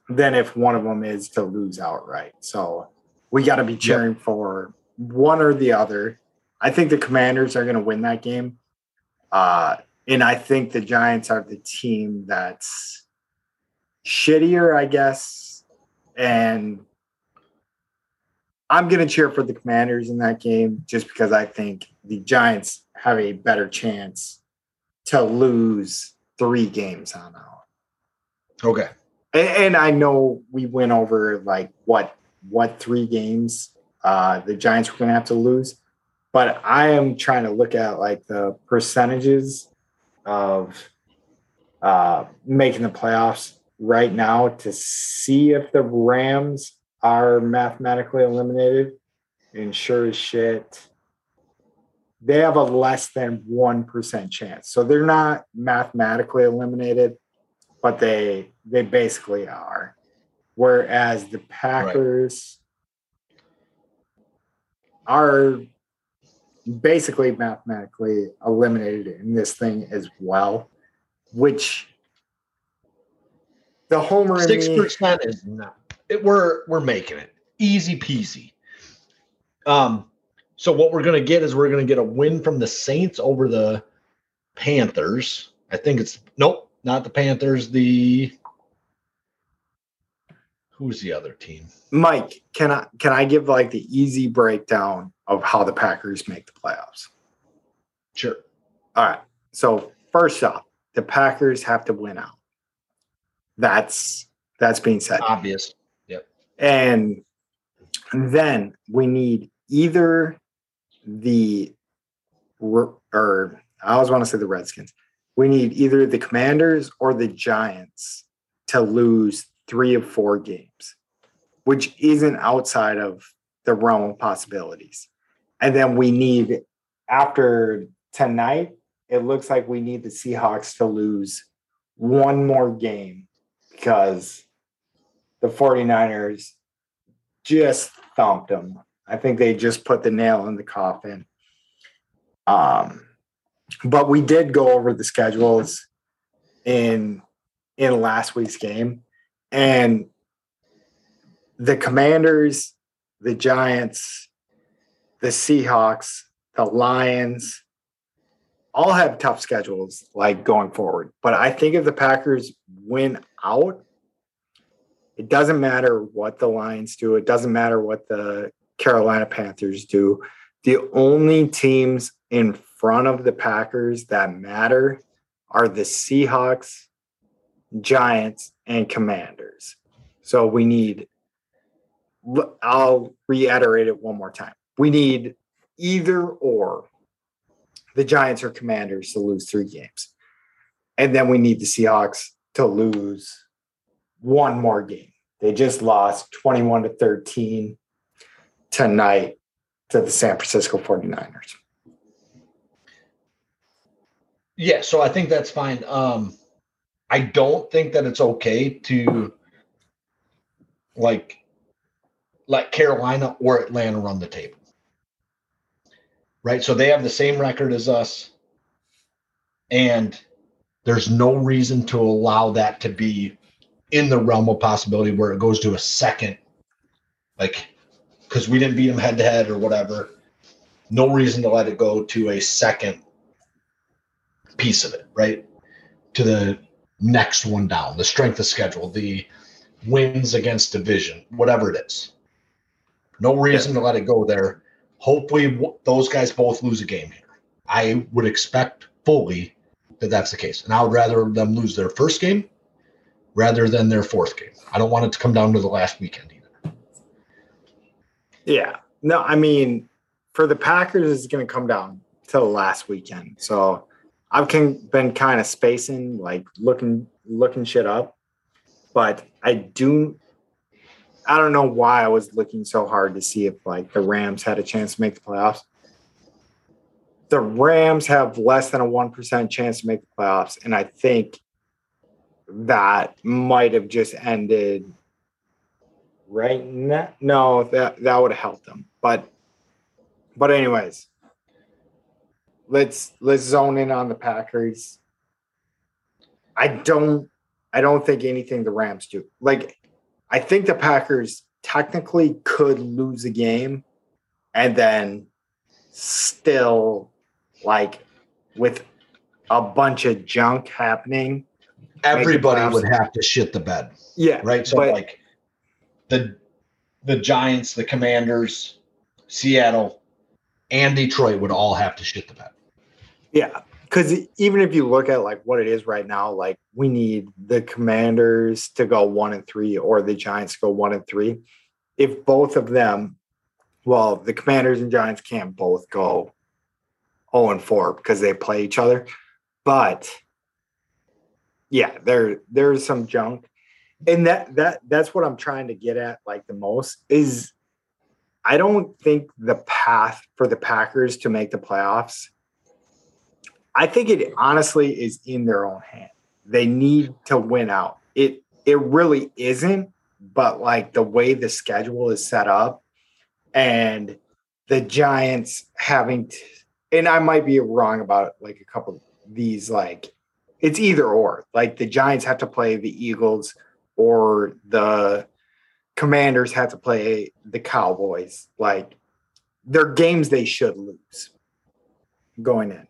than if one of them is to lose outright. So we got to be cheering for one or the other. I think the Commanders are going to win that game, uh, and I think the Giants are the team that's shittier, I guess, and I'm going to cheer for the Commanders in that game just because I think the Giants have a better chance to lose three games on out. okay. And, and I know we went over like what what three games uh, the Giants were going to have to lose, but I am trying to look at like the percentages of uh, making the playoffs right now to see if the Rams are mathematically eliminated. And sure as shit, they have a less than 1% chance. So they're not mathematically eliminated, but they they basically are. Whereas the Packers are basically mathematically eliminated in this thing as well, which the homer Six percent is not. It, we're we're making it easy peasy. Um. So what we're gonna get is we're gonna get a win from the Saints over the Panthers. I think it's nope, not the Panthers. The Who's the other team? Mike, can I can I give like the easy breakdown of how the Packers make the playoffs? Sure. All right. So first off, the Packers have to win out. That's that's being said. Obvious. Yep. And then we need either the or I always want to say the Redskins. We need either the Commanders or the Giants to lose three of four games, which isn't outside of the realm of possibilities. And then we need after tonight, it looks like we need the Seahawks to lose one more game because the 49ers just thumped them. I think they just put the nail in the coffin. Um, but we did go over the schedules in in last week's game, and the Commanders, the Giants, the Seahawks, the Lions, all have tough schedules like going forward. But I think if the Packers win out, it doesn't matter what the Lions do. It doesn't matter what the Carolina Panthers do. The only teams in front of the Packers that matter are the Seahawks, Giants, and Commanders. So we need, I'll reiterate it one more time. We need either or the Giants or Commanders to lose three games. And then we need the Seahawks to lose one more game. They just lost 21 to 13 tonight to the San Francisco 49ers. Yeah, so I think that's fine. Um I don't think that it's okay to like let Carolina or Atlanta run the table. Right? So they have the same record as us and there's no reason to allow that to be in the realm of possibility where it goes to a second, like because we didn't beat them head to head or whatever. No reason to let it go to a second piece of it, right? To the next one down, the strength of schedule, the wins against division, whatever it is. No reason yeah. to let it go there. Hopefully, those guys both lose a game here. I would expect fully that that's the case. And I would rather them lose their first game rather than their fourth game. I don't want it to come down to the last weekend either. Yeah. No, I mean, for the Packers, it's going to come down to the last weekend. So I've been kind of spacing, like looking looking shit up, but I do. I don't know why I was looking so hard to see if like the Rams had a chance to make the playoffs. The Rams have less than a one percent chance to make the playoffs, and I think that might have just ended right now. No, that that would have helped them. But but anyways, let's let's zone in on the Packers. I don't I don't think anything the Rams do. Like I think the Packers technically could lose a game and then still like with a bunch of junk happening everybody would have to shit the bed. Yeah. Right. So but, like the the Giants, the Commanders, Seattle, and Detroit would all have to shit the bed. Yeah. Because even if you look at like what it is right now, like we need the Commanders to go one and three or the Giants to go one and three. If both of them, well, the Commanders and Giants can't both go 0 and 4 because they play each other. But yeah, there there's some junk. And that that that's what I'm trying to get at like the most is I don't think the path for the Packers to make the playoffs I think it honestly is in their own hand. They need to win out. It it really isn't, but like the way the schedule is set up and the Giants having and I might be wrong about like a couple of these like it's either or. Like the Giants have to play the Eagles or the Commanders have to play the Cowboys. Like they're games they should lose going in.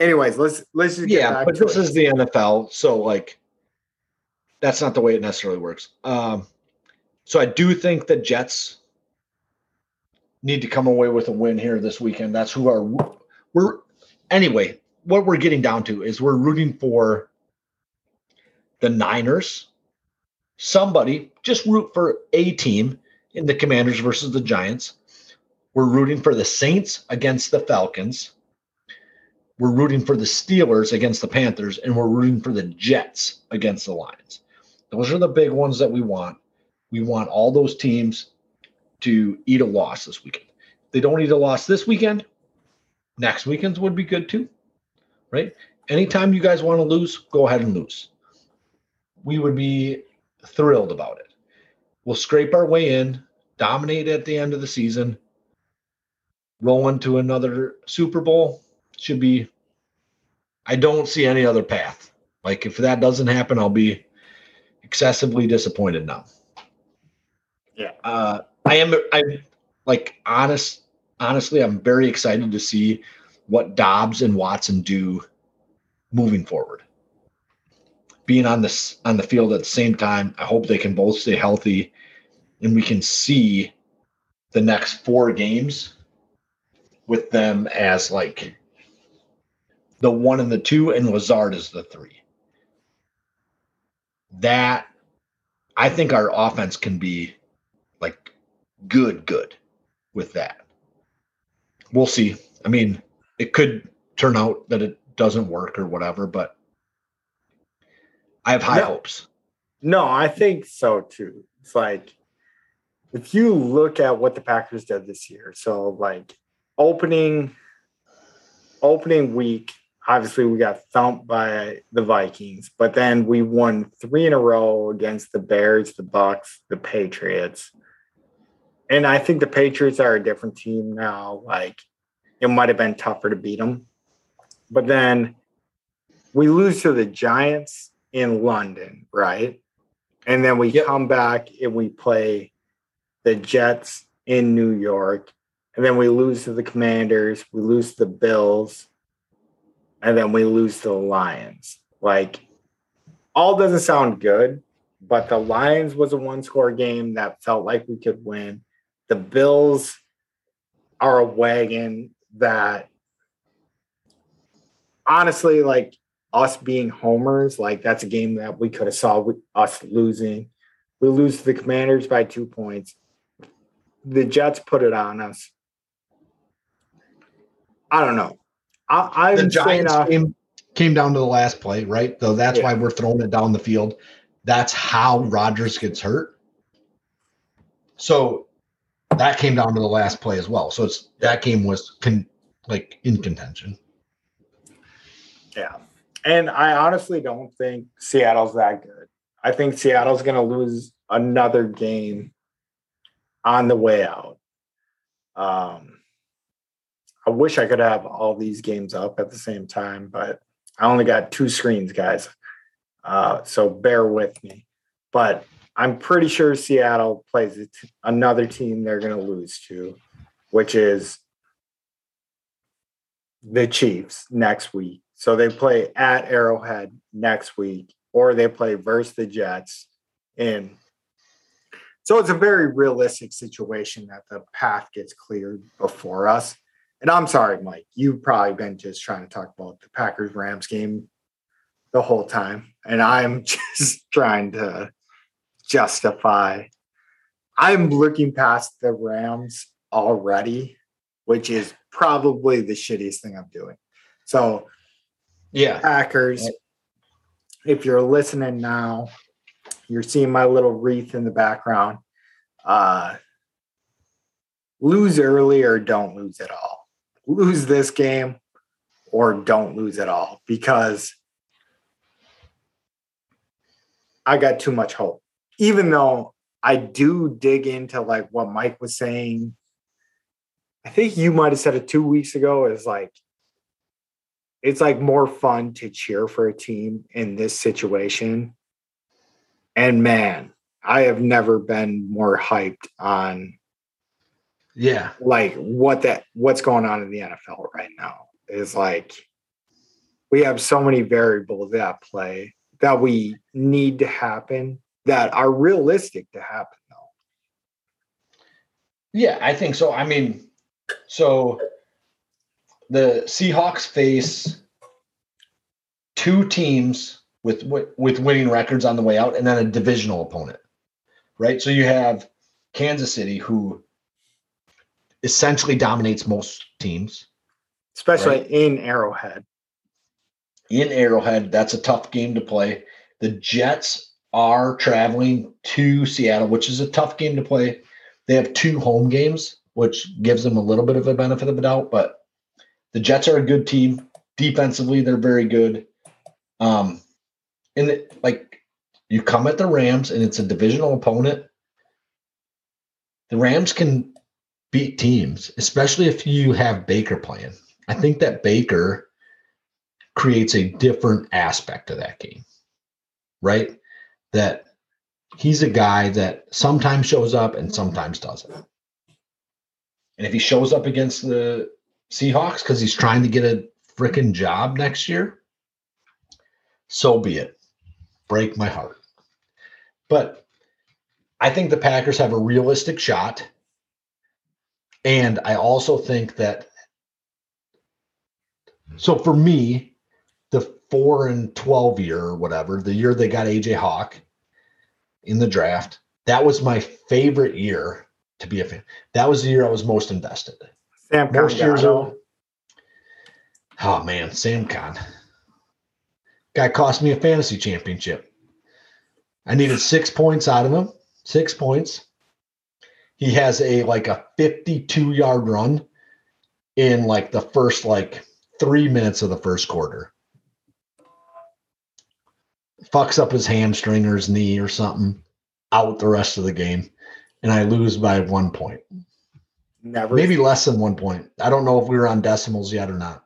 Anyways, let's let's just yeah. but this it. is the NFL, so like that's not the way it necessarily works. Um, So I do think the Jets need to come away with a win here this weekend. That's who our we're anyway. What we're getting down to is we're rooting for the Niners. Somebody just root for a team in the Commanders versus the Giants. We're rooting for the Saints against the Falcons. We're rooting for the Steelers against the Panthers, and we're rooting for the Jets against the Lions. Those are the big ones that we want. We want all those teams to eat a loss this weekend. If they don't eat a loss this weekend, next weekends would be good too. Right? Anytime you guys want to lose, go ahead and lose. We would be thrilled about it. We'll scrape our way in, dominate at the end of the season, roll into another Super Bowl. Should be, I don't see any other path. Like if that doesn't happen, I'll be excessively disappointed now. Yeah. Uh, I am. I'm like honest. Honestly, I'm very excited to see what Doubs and Watson do moving forward. Being on this on the field at the same time, I hope they can both stay healthy, and we can see the next four games with them as like the one and the two, and Lazard is the three. That I think our offense can be like good, good with that. We'll see. I mean, it could turn out that it doesn't work or whatever, but I have high No. hopes. No, I think so too. It's like if you look at what the Packers did this year, so like opening opening week, obviously we got thumped by the Vikings, but then we won three in a row against the Bears, the Bucks, the Patriots. And I think the Patriots are a different team now. Like it might have been tougher to beat them. But then we lose to the Giants in London, right? And then we Yep. come back and we play the Jets in New York. And then we lose to the Commanders, we lose to the Bills, and then we lose to the Lions. Like, all doesn't sound good, but the Lions was a one score game that felt like we could win. The Bills are a wagon that honestly, like us being homers, like that's a game that we could have saw us losing. We lose to the Commanders by two points. The Jets put it on us. I don't know. I, the I'm saying, uh, game came down to the last play, right? So that's Yeah. why we're throwing it down the field. That's how Rodgers gets hurt. So that came down to the last play as well. So it's that game was con, like in contention. Yeah. And I honestly don't think Seattle's that good. I think Seattle's going to lose another game on the way out. Um, I wish I could have all these games up at the same time, but I only got two screens, guys. Uh, so bear with me. But I'm pretty sure Seattle plays t- another team they're going to lose to, which is the Chiefs next week. So they play at Arrowhead next week, or they play versus the Jets. And so it's a very realistic situation that the path gets cleared before us. And I'm sorry, Mike, you've probably been just trying to talk about the Packers Rams game the whole time. And I'm just trying to justify. I'm looking past the Rams already, which is probably the shittiest thing I'm doing. So, Yeah. Packers, if you're listening now, you're seeing my little wreath in the background. Uh, lose early or don't lose at all. Lose this game or don't lose at all because I got too much hope. Even though I do dig into like what Mike was saying, I think you might have said it two weeks ago is like it's like more fun to cheer for a team in this situation. And man, I have never been more hyped on Yeah. like what that what's going on in the NFL right now. Is like we have so many variables at play that we need to happen that are realistic to happen though. Yeah, I think so. I mean, so the Seahawks face two teams with with winning records on the way out, and then a divisional opponent, right? So you have Kansas City, who essentially dominates most teams, especially right? in Arrowhead. In Arrowhead, that's a tough game to play. The Jets are traveling to Seattle, which is a tough game to play. They have two home games, which gives them a little bit of a benefit of the doubt, but the Jets are a good team. Defensively, they're very good. Um, and it, like you come at the Rams and it's a divisional opponent. The Rams can beat teams, especially if you have Baker playing. I think that Baker creates a different aspect of that game, right? That he's a guy that sometimes shows up and sometimes doesn't. And if he shows up against the Seahawks because he's trying to get a freaking job next year, so be it. Break my heart. But I think the Packers have a realistic shot. And I also think that so for me, the four and 12 year or whatever, the year they got AJ Hawk in the draft, that was my favorite year to be a fan. That was the year I was most invested. Sam most years old. Oh man, Samkon. Guy cost me a fantasy championship. I needed six points out of him. Six points. He has a like a 52 yard run in like the first like three minutes of the first quarter. Fucks up his hamstring or his knee or something. Out the rest of the game. And I lose by one point. Never. Maybe less than one point. I don't know if we were on decimals yet or not.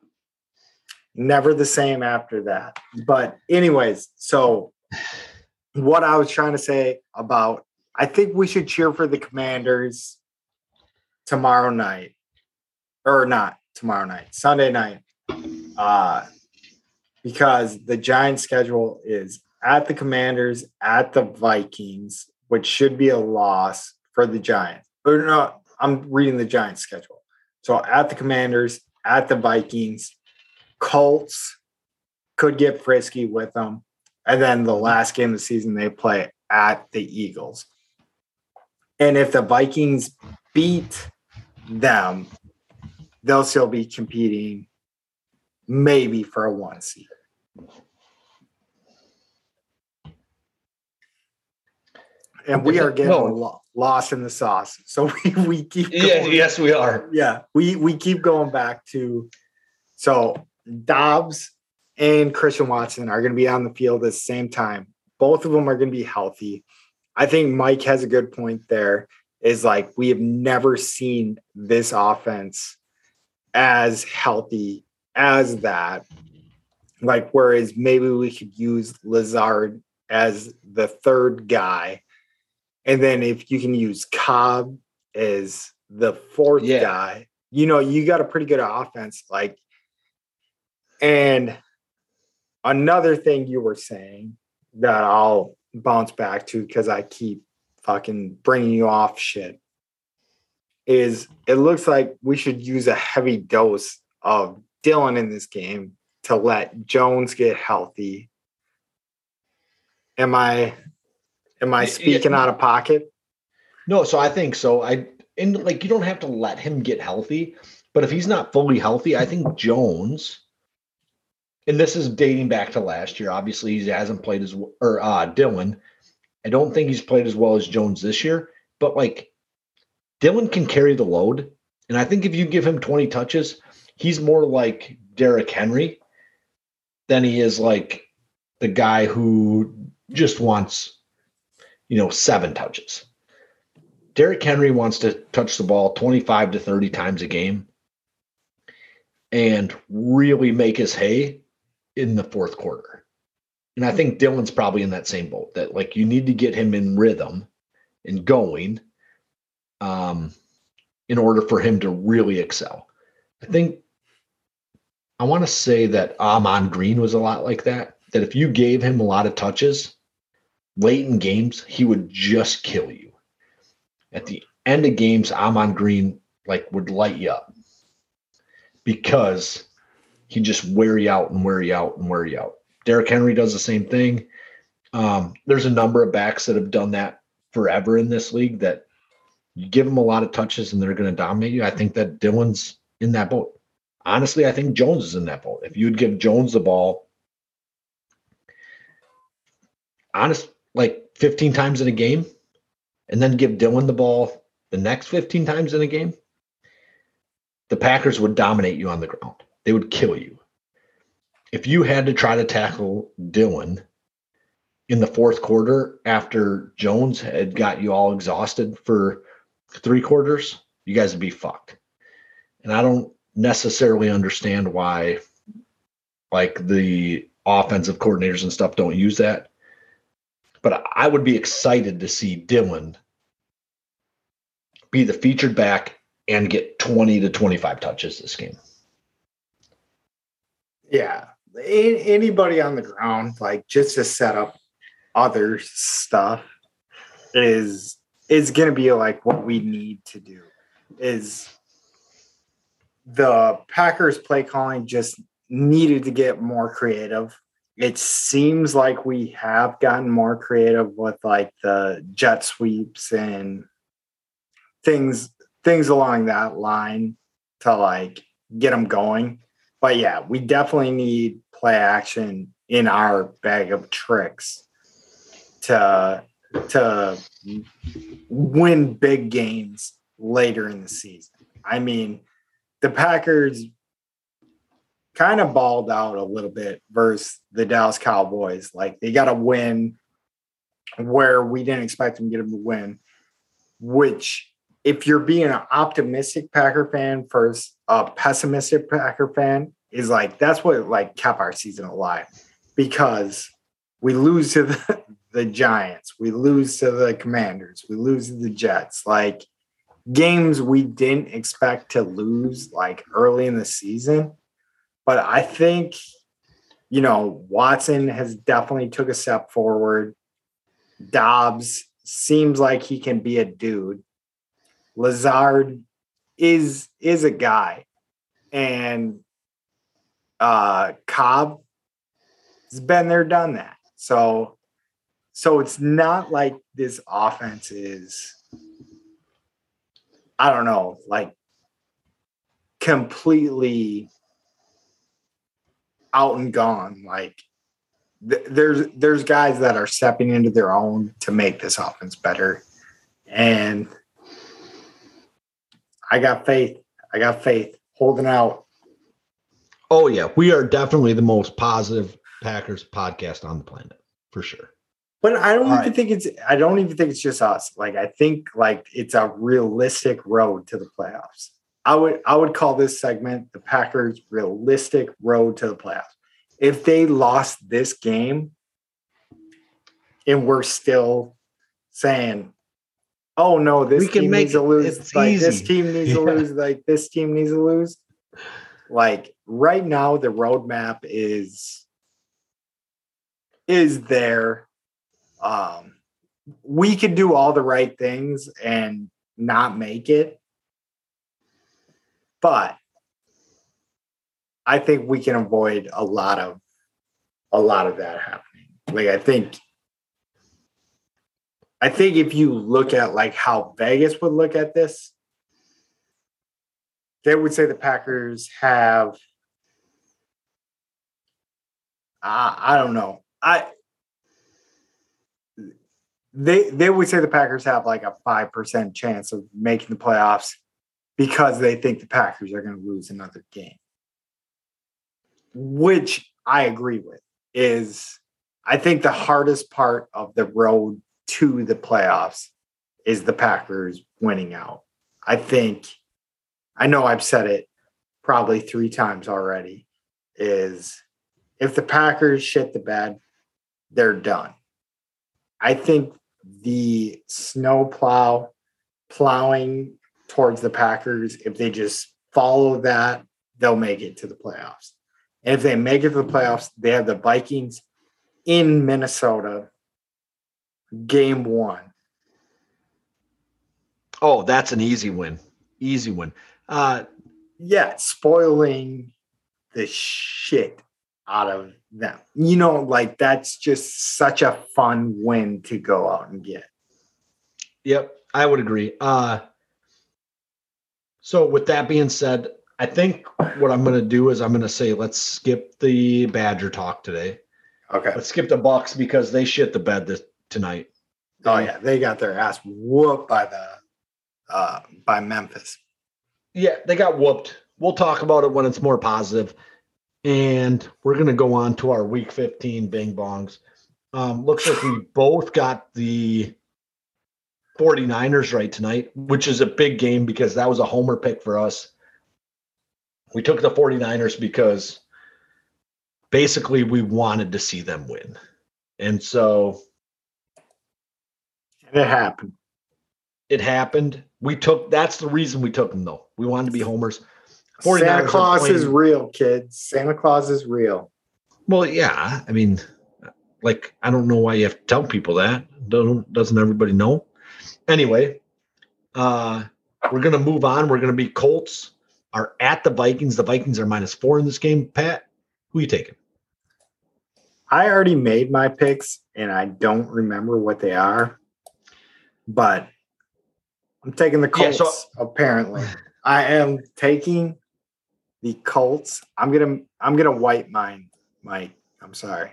Never the same after that. But, anyways, so what I was trying to say about, I think we should cheer for the commanders tomorrow night, or not tomorrow night, Sunday night, uh, because the Giants' schedule is at the Commanders, at the Vikings, which should be a loss for the Giants. Or no, I'm reading the Giants schedule. So at the Commanders, at the Vikings, Colts could get frisky with them. And then the last game of the season, they play at the Eagles. And if the Vikings beat them, they'll still be competing maybe for a one seed. And we are getting no lost in the sauce. So we, we keep going, yeah, yes, we are. Yeah, we we keep going back to so Doubs and Christian Watson are going to be on the field at the same time. Both of them are going to be healthy. I think Mike has a good point there. Is like we have never seen this offense as healthy as that. Like, whereas maybe we could use Lazard as the third guy and then if you can use Cobb as the fourth yeah. guy, you know, you got a pretty good offense. Like, and another thing you were saying that I'll bounce back to because I keep fucking bringing you off shit is it looks like we should use a heavy dose of Dillon in this game to let Jones get healthy. Am I Am I speaking out of pocket? No, so I think so. I and like you don't have to let him get healthy, but if he's not fully healthy, I think Jones. And this is dating back to last year. Obviously, he hasn't played as or uh Dillon. I don't think he's played as well as Jones this year, but like Dillon can carry the load. And I think if you give him 20 touches, he's more like Derrick Henry than he is like the guy who just wants you know, seven touches. Derrick Henry wants to touch the ball 25 to 30 times a game and really make his hay in the fourth quarter. And I think Dillon's probably in that same boat that like you need to get him in rhythm and going um, in order for him to really excel. I think I want to say that Ahman Green was a lot like that. That if you gave him a lot of touches, late in games, he would just kill you. At the end of games, Ahman Green like would light you up because he just wear you out and wear you out and wear you out. Derrick Henry does the same thing. Um, there's a number of backs that have done that forever in this league that you give them a lot of touches and they're going to dominate you. I think that Dillon's in that boat. Honestly, I think Jones is in that boat. If you'd give Jones the ball, honest, like 15 times in a game, and then give Dillon the ball the next 15 times in a game, the Packers would dominate you on the ground. They would kill you. If you had to try to tackle Dillon in the fourth quarter after Jones had got you all exhausted for three quarters, you guys would be fucked. And I don't necessarily understand why like the offensive coordinators and stuff don't use that. But I would be excited to see Dillon be the featured back and get 20 to 25 touches this game. Yeah. Anybody on the ground, like just to set up other stuff, is is to be like what we need to do. Is the Packers play calling just needed to get more creative. It seems like we have gotten more creative with like the jet sweeps and things things along that line to like get them going. But yeah, we definitely need play action in our bag of tricks to to win big games later in the season. I mean, the Packers kind of balled out a little bit versus the Dallas Cowboys. Like they got to win where we didn't expect them to get to win, which if you're being an optimistic Packer fan versus a pessimistic Packer fan, is like that's what like kept our season alive because we lose to the, the Giants, we lose to the Commanders, we lose to the Jets. Like games we didn't expect to lose like early in the season. But I think, you know, Watson has definitely took a step forward. Doubs seems like he can be a dude. Lazard is is a guy. And uh Cobb has been there, done that. So so it's not like this offense is I don't know, like completely out and gone. Like th- there's there's guys that are stepping into their own to make this offense better, and I got faith. I got faith holding out. Oh yeah, we are definitely the most positive Packers podcast on the planet for sure. But I don't All even right. think it's I don't even think it's just us. Like I think like it's a realistic road to the playoffs. I would I would call this segment the Packers realistic road to the playoffs. If they lost this game and we're still saying, "Oh no, this we team needs to lose," like easy. this team needs yeah. to lose, like this team needs to lose. Like right now, the roadmap is is there um, we could do all the right things and not make it. But I think we can avoid a lot of a lot of that happening. Like I think I think if you look at like how Vegas would look at this, they would say the Packers have uh, I don't know. I they they would say the Packers have like a five percent chance of making the playoffs because they think the Packers are going to lose another game, which I agree with. Is I think the hardest part of the road to the playoffs is the Packers winning out. I think I know I've said it probably three times already. Is if the Packers shit the bed, they're done. I think the snow plow plowing towards the Packers, if they just follow that, they'll make it to the playoffs. And if they make it to the playoffs, they have the Vikings in Minnesota, game one. Oh, that's an easy win. Easy win. Uh, yeah, spoiling the shit out of them. You know, like that's just such a fun win to go out and get. Yep, I would agree. Uh, so with that being said, I think what I'm going to do is I'm going to say let's skip the Badger talk today. Okay. Let's skip the Bucks because they shit the bed this tonight. Oh yeah, they got their ass whooped by the uh by Memphis. Yeah, they got whooped. We'll talk about it when it's more positive. And we're going to go on to our week 15 bing bongs. Um, looks like we both got the 49ers right tonight, which is a big game because that was a homer pick for us. We took the 49ers because basically we wanted to see them win. And so it happened. It happened. We took that's the reason we took them though. We wanted to be homers. Santa Claus is real, kids. Santa Claus is real. Well, yeah. I mean, like I don't know why you have to tell people that. Don't doesn't everybody know? Anyway, uh we're gonna move on. We're gonna be Colts are at the Vikings. The Vikings are minus four in this game. Pat, who you taking? I already made my picks and I don't remember what they are, but I'm taking the Colts. Yeah, so, apparently, I am taking the Colts. I'm gonna I'm gonna wipe mine, Mike. I'm sorry.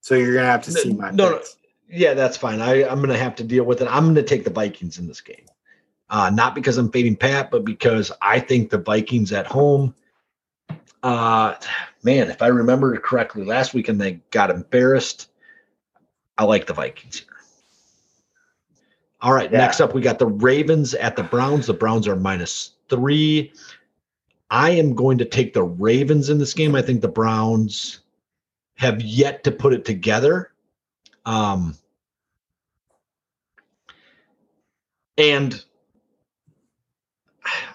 So you're gonna have to see my no, no, yeah, that's fine. I I'm gonna have to deal with it. I'm gonna take the Vikings in this game. Uh, not because I'm fading Pat, but because I think the Vikings at home. Uh, man, if I remember correctly, last weekend they got embarrassed. I like the Vikings. All right, yeah. next up we got the Ravens at the Browns. The Browns are minus three. I am going to take the Ravens in this game. I think the Browns have yet to put it together. Um, and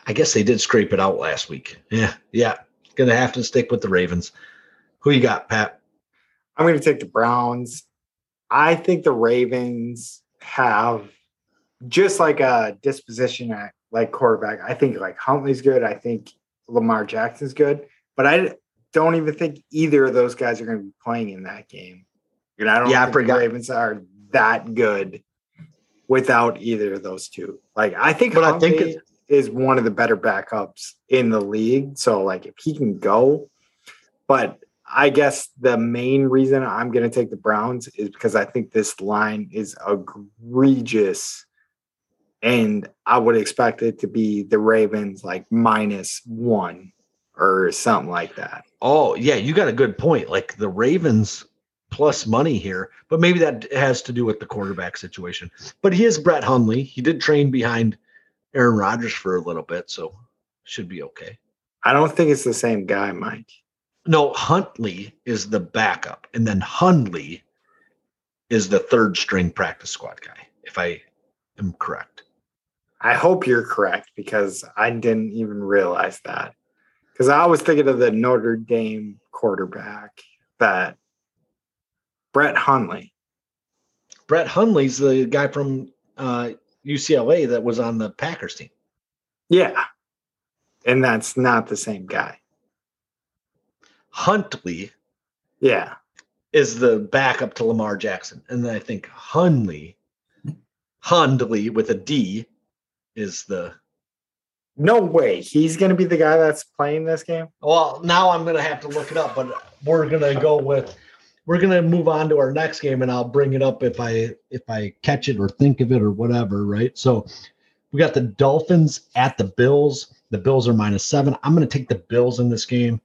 I guess they did scrape it out last week. Yeah, yeah. Gonna have to stick with the Ravens. Who you got, Pat? I'm gonna take the Browns. I think the Ravens have just like a disposition at like quarterback. I think like Huntley's good. I think Lamar Jackson's good, but I don't even think either of those guys are going to be playing in that game. And I don't yeah, think the Ravens are that good without either of those two. Like I think, but Huntley I think is one of the better backups in the league. So like if he can go, but I guess the main reason I'm going to take the Browns is because I think this line is egregious and I would expect it to be the Ravens like minus one or something like that. Oh, yeah, you got a good point. Like the Ravens plus money here, but maybe that has to do with the quarterback situation. But he is Brett Hundley. He did train behind Aaron Rodgers for a little bit, so should be okay. I don't think it's the same guy, Mike. No, Huntley is the backup, and then Hundley is the third string practice squad guy, if I am correct. I hope you're correct because I didn't even realize that. Because I was thinking of the Notre Dame quarterback that Brett Hundley. Brett Hundley's the guy from uh, UCLA that was on the Packers team. Yeah. And that's not the same guy. Huntley. Yeah. Is the backup to Lamar Jackson. And then I think Hundley, Hundley with a D is the no way he's going to be the guy that's playing this game. Well, now I'm going to have to look it up, but we're going to go with we're going to move on to our next game, and I'll bring it up if I if I catch it or think of it or whatever. Right. So we got the Dolphins at the Bills. The Bills are minus seven. I'm going to take the Bills in this game.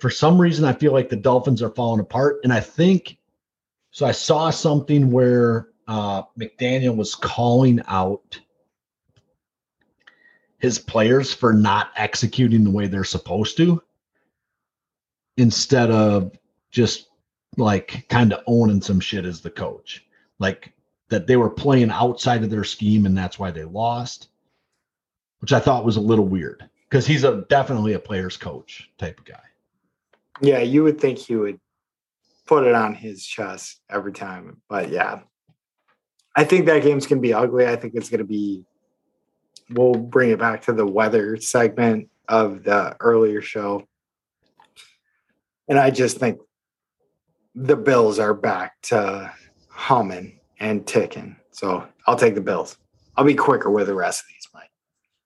For some reason, I feel like the Dolphins are falling apart, and I think so. I saw something where uh, McDaniel was calling out his players for not executing the way they're supposed to instead of just like kind of owning some shit as the coach. Like that they were playing outside of their scheme and that's why they lost, which I thought was a little weird because he's a definitely a player's coach type of guy. Yeah, you would think he would put it on his chest every time, but yeah, I think that game's gonna be ugly. I think it's gonna be. We'll bring it back to the weather segment of the earlier show, and I just think the Bills are back to humming and ticking. So I'll take the Bills. I'll be quicker with the rest of these, Mike.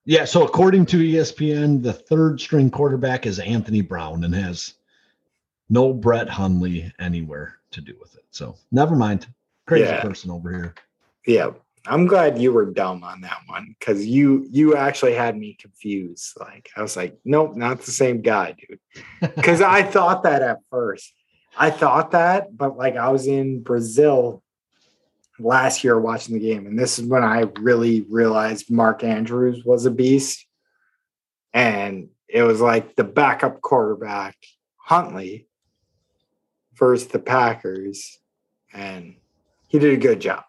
Yeah. So according to ESPN, the third string quarterback is Anthony Brown and has no Brett Hundley anywhere to do with it. So never mind. Crazy Yeah. person over here. Yeah, I'm glad you were dumb on that one because you you actually had me confused. Like I was like, nope, not the same guy, dude. Because I thought that at first. I thought that, but like I was in Brazil last year watching the game, and this is when I really realized Mark Andrews was a beast. And it was like the backup quarterback, Huntley, versus the Packers, and he did a good job.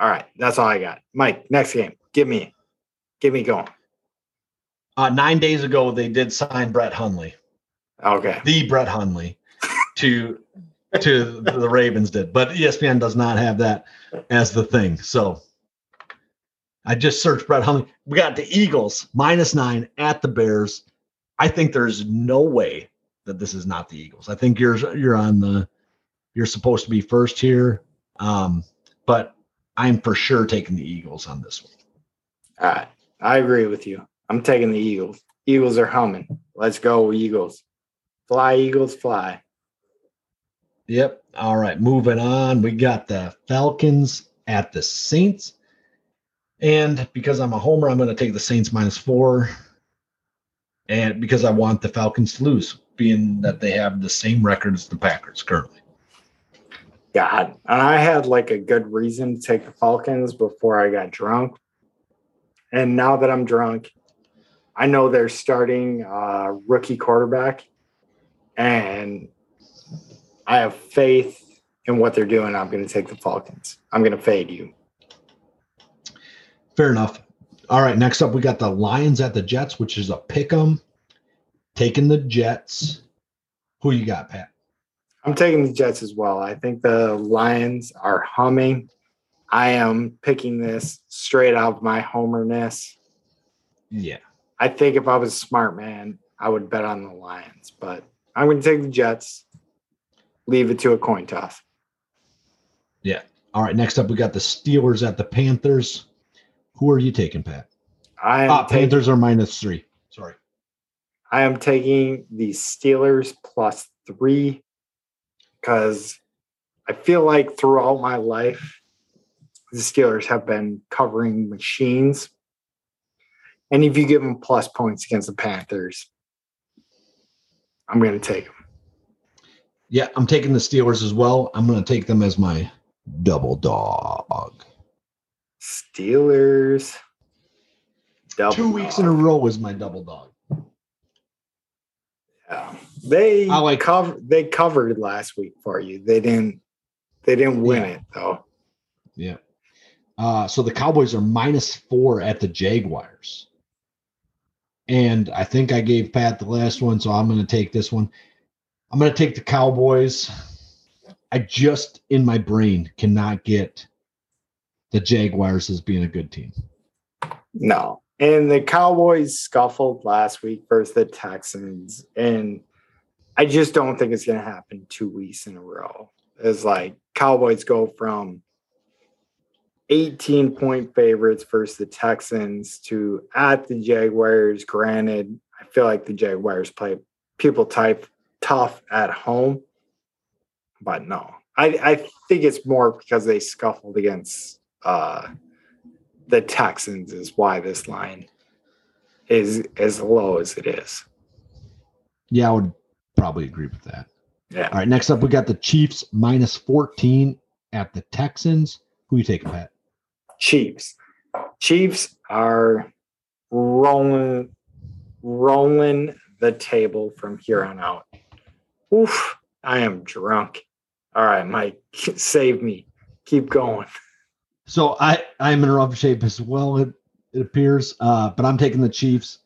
All right, that's all I got. Mike, next game. Give me, give me going. Uh, nine days ago, they did sign Brett Hundley, Okay. the Brett Hundley, to to the Ravens did, but ESPN does not have that as the thing. So I just searched Brett Hundley. We got the Eagles minus nine at the Bears. I think there's no way that this is not the Eagles. I think you're you're on the you're supposed to be first here, um, but I'm for sure taking the Eagles on this one. All right. I agree with you. I'm taking the Eagles. Eagles are humming. Let's go, Eagles. Fly, Eagles, fly. Yep. All right. Moving on. We got the Falcons at the Saints. And because I'm a homer, I'm going to take the Saints minus four. And because I want the Falcons to lose, being that they have the same record as the Packers currently. God. And I had like a good reason to take the Falcons before I got drunk. And now that I'm drunk, I know they're starting uh, rookie quarterback. And I have faith in what they're doing. I'm going to take the Falcons. I'm going to fade you. Fair enough. All right. Next up, we got the Lions at the Jets, which is a pick 'em. Taking the Jets. Who you got, Pat? I'm taking the Jets as well. I think the Lions are humming. I am picking this straight out of my homerness. Yeah. I think if I was a smart man, I would bet on the Lions, but I'm going to take the Jets. Leave it to a coin toss. Yeah. All right. Next up, we got the Steelers at the Panthers. Who are you taking, Pat? I am, Ah, taking, Panthers are minus three. Sorry. I am taking the Steelers plus three because I feel like throughout my life, the Steelers have been covering machines. And if you give them plus points against the Panthers, I'm going to take them. Yeah, I'm taking the Steelers as well. I'm going to take them as my double dog. Steelers. Double Two weeks in a row is my double dog. Yeah. They I like- cover they covered last week for you. They didn't they didn't win Yeah. it though. Yeah. Uh, so the Cowboys are minus four at the Jaguars. And I think I gave Pat the last one, so I'm going to take this one. I'm going to take the Cowboys. I just, in my brain, cannot get the Jaguars as being a good team. No. And the Cowboys scuffled last week versus the Texans. And I just don't think it's gonna happen two weeks in a row. It's like Cowboys go from 18 point favorites versus the Texans to at the Jaguars. Granted, I feel like the Jaguars play people type tough at home. But no. I, I think it's more because they scuffled against uh the Texans is why this line is as low as it is. Yeah, I would probably agree with that. Yeah. All right, next up, we got the Chiefs minus 14 at the Texans. Who you taking, Pat? Chiefs. Chiefs are rolling rolling the table from here on out. Oof, I am drunk. All right, Mike, save me. Keep going. So I I'm in rough shape as well. It it appears, uh, but I'm taking the Chiefs.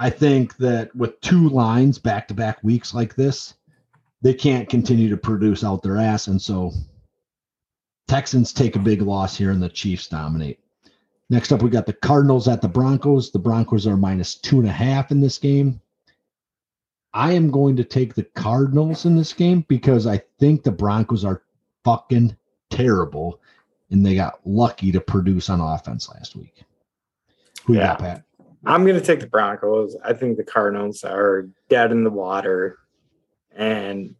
I think that with two lines back to back weeks like this, they can't continue to produce out their ass, and so Texans take a big loss here and the Chiefs dominate. Next up, we got the Cardinals at the Broncos. The Broncos are minus two and a half in this game. I am going to take the Cardinals in this game because I think the Broncos are fucking terrible and they got lucky to produce on offense last week. Who Yeah. got, Pat? I'm going to take the Broncos. I think the Cardinals are dead in the water. And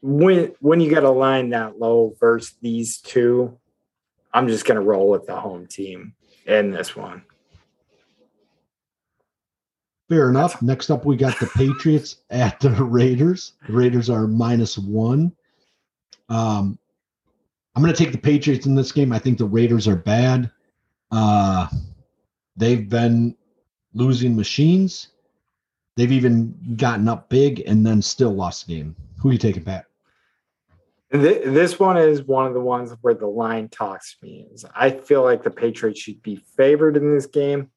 when when you got a line that low versus these two, I'm just going to roll with the home team in this one. Fair enough. Next up, we got the Patriots at the Raiders. The Raiders are minus one. Um, I'm going to take the Patriots in this game. I think the Raiders are bad. Uh, they've been losing machines. They've even gotten up big and then still lost the game. Who are you taking, Pat? This one is one of the ones where the line talks me. I feel like the Patriots should be favored in this game,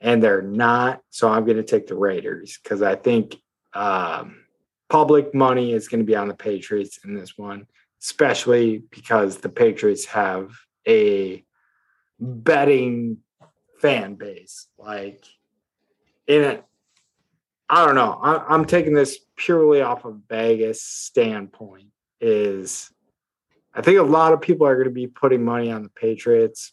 and they're not. So I'm going to take the Raiders because I think um, public money is going to be on the Patriots in this one, especially because the Patriots have a betting fan base. Like in it, I don't know. I, I'm taking this purely off of Vegas standpoint is I think a lot of people are going to be putting money on the Patriots,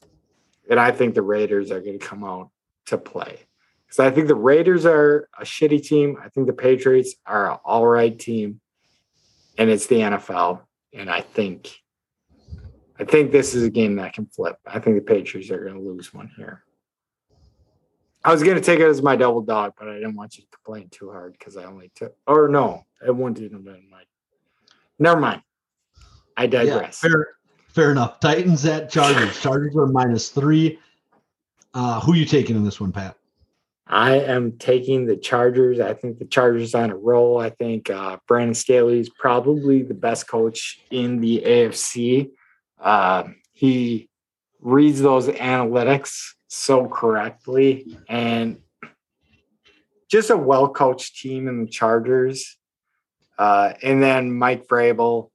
and I think the Raiders are going to come out to play. Because I think the Raiders are a shitty team. I think the Patriots are an all right team, and it's the NFL. And I think, I think this is a game that can flip. I think the Patriots are going to lose one here. I was going to take it as my double dog, but I didn't want you to complain too hard because I only took, or no, it wouldn't have been my Never mind. I digress. fair, fair enough. Titans at Chargers. Chargers are minus three. Uh, who you taking in this one, Pat? I am taking the Chargers. I think the Chargers on a roll. I think uh, Brandon Staley is probably the best coach in the AFC. Uh, he reads those analytics so correctly, and just a well coached team in the Chargers. Uh, and then Mike Vrabel,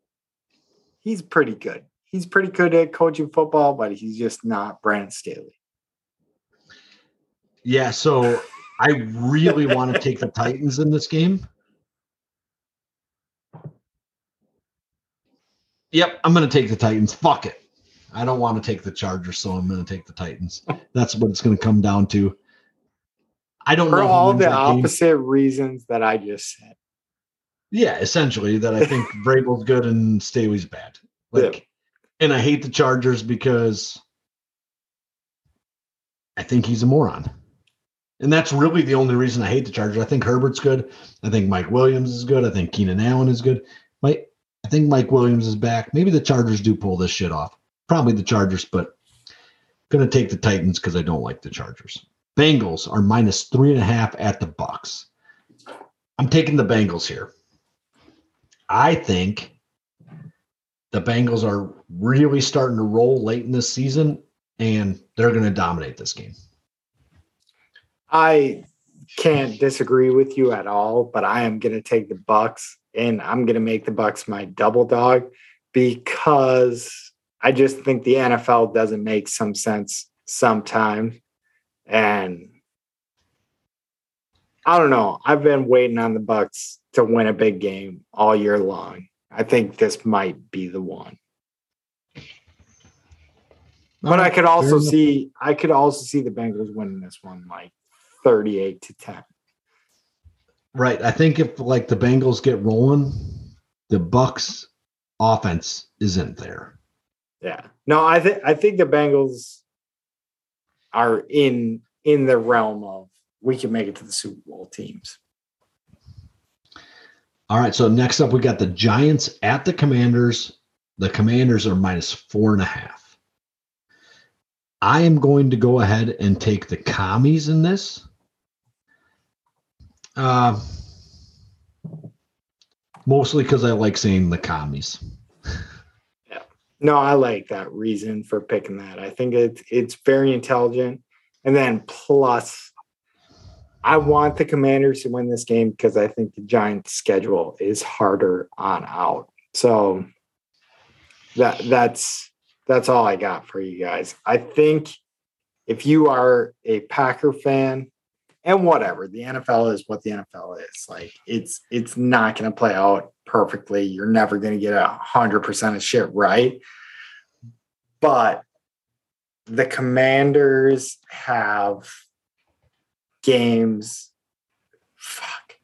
he's pretty good. He's pretty good at coaching football, but he's just not Brandon Staley. Yeah, so I really want to take the Titans in this game. Yep, I'm going to take the Titans. Fuck it. I don't want to take the Chargers, so I'm going to take the Titans. That's what it's going to come down to. I don't For know. all the that game. opposite reasons that I just said. Yeah, essentially that I think Vrabel's good and Staley's bad. Like, Yeah. and I hate the Chargers because I think he's a moron. And that's really the only reason I hate the Chargers. I think Herbert's good. I think Mike Williams is good. I think Keenan Allen is good. Mike, I think Mike Williams is back. Maybe the Chargers do pull this shit off. Probably the Chargers, but gonna take the Titans because I don't like the Chargers. Bengals are minus three and a half at the Bucs. I'm taking the Bengals here. I think the Bengals are really starting to roll late in this season, and they're going to dominate this game. I can't disagree with you at all, but I am going to take the Bucs and I'm going to make the Bucs my double dog because I just think the NFL doesn't make some sense sometimes. And I don't know. I've been waiting on the Bucs to win a big game all year long. I think this might be the one. But I could also see I could also see the Bengals winning this one like 38 to 10. Right. I think if like the Bengals get rolling, the Bucs offense isn't there. Yeah. No, I think I think the Bengals are in in the realm of we can make it to the Super Bowl teams. All right. So next up, we got the Giants at the Commanders. The Commanders are minus four and a half. I am going to go ahead and take the commies in this. Uh, mostly because I like seeing the commies. Yeah. No, I like that reason for picking that. I think it's it's very intelligent. And then plus I want the Commanders to win this game because I think the Giants schedule is harder on out. So that that's that's all I got for you guys. I think if you are a Packer fan, and whatever, the NFL is what the NFL is. Like it's it's not going to play out perfectly. You're never going to get a hundred percent of shit right. But the Commanders have games. Fuck,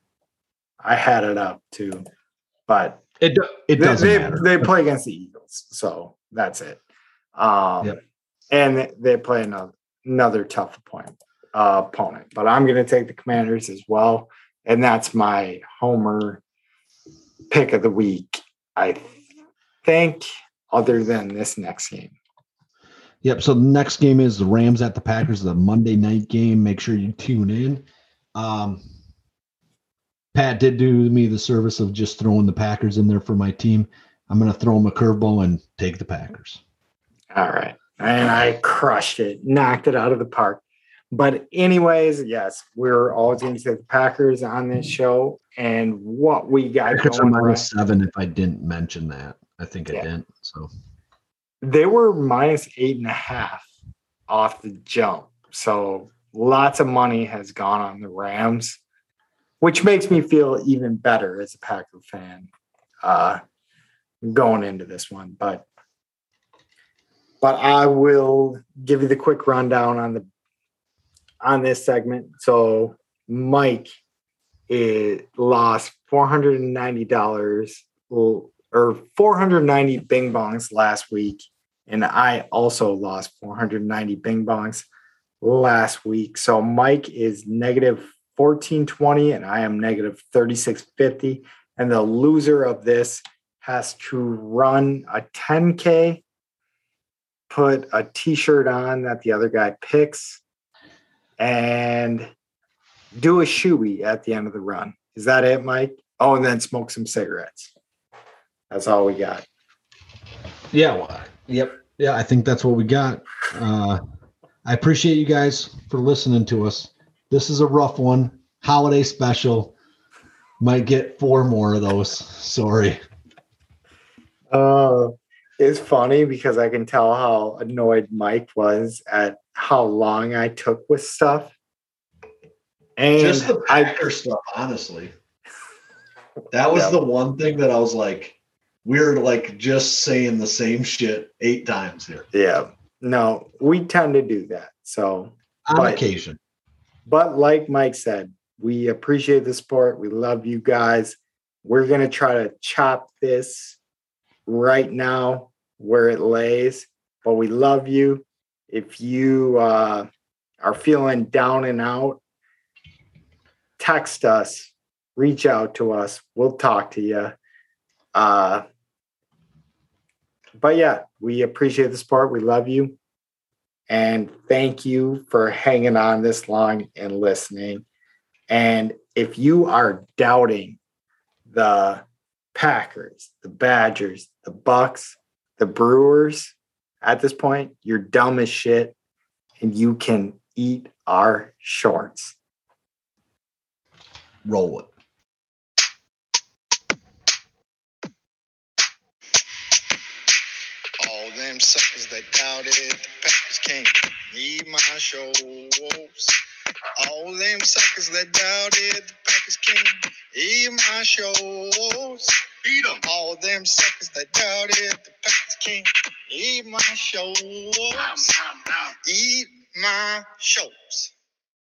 I had it up too, but It do- it they, doesn't they, matter. they play against the Eagles, so that's it. Um, Yep. And they- they play another another tough opponent. Uh, opponent, but I'm going to take the Commanders as well, and that's my homer pick of the week. I think, other than this next game. Yep. So the next game is the Rams at the Packers, the Monday night game. Make sure you tune in. Um, Pat did do me the service of just throwing the Packers in there for my team. I'm going to throw him a curveball and take the Packers. All right. And I crushed it, knocked it out of the park. But, anyways, yes, we're always going to say the Packers on this show and what we got Packers are going. right- minus seven. If I didn't mention that, I think I didn't. So They were minus eight and a half off the jump. So, lots of money has gone on the Rams, which makes me feel even better as a Packer fan uh, going into this one. But but I will give you the quick rundown on the on this segment. So Mike it lost four hundred and ninety dollars or four hundred ninety bing bongs last week, and I also lost four hundred ninety bing bongs last week. So Mike is negative fourteen twenty, and I am negative thirty six fifty. And the loser of this has to run a ten k put a t-shirt on that the other guy picks and do a shoey at the end of the run. Is that it, Mike? Oh, and then smoke some cigarettes. That's all we got. yeah, well, yep, yeah. I think that's what we got. Uh, I appreciate you guys for listening to us. This is a rough one, holiday special. Might get four more of those. Sorry. Uh, it's funny because I can tell how annoyed Mike was at how long I took with stuff. And Just the I, Packer stuff, honestly. That was Yeah. the one thing that I was like, we're like just saying the same shit eight times here. yeah, no, we tend to do that. So On But- occasion. But like Mike said, we appreciate the support. We love you guys. We're going to try to chop this right now where it lays, but we love you. If you uh, are feeling down and out, text us, reach out to us. We'll talk to you. Uh, but yeah, we appreciate the support. We love you. And thank you for hanging on this long and listening. And if you are doubting the Packers, the Badgers, the Bucks, the Brewers, at this point, you're dumb as shit and you can eat our shorts. Roll it. All them suckers that doubted the Packers can't need my shows. All them suckers that doubted the Packers can't eat my shows. Beat 'em. All them suckers that doubted the Packers can't eat my shows. Eat my shows.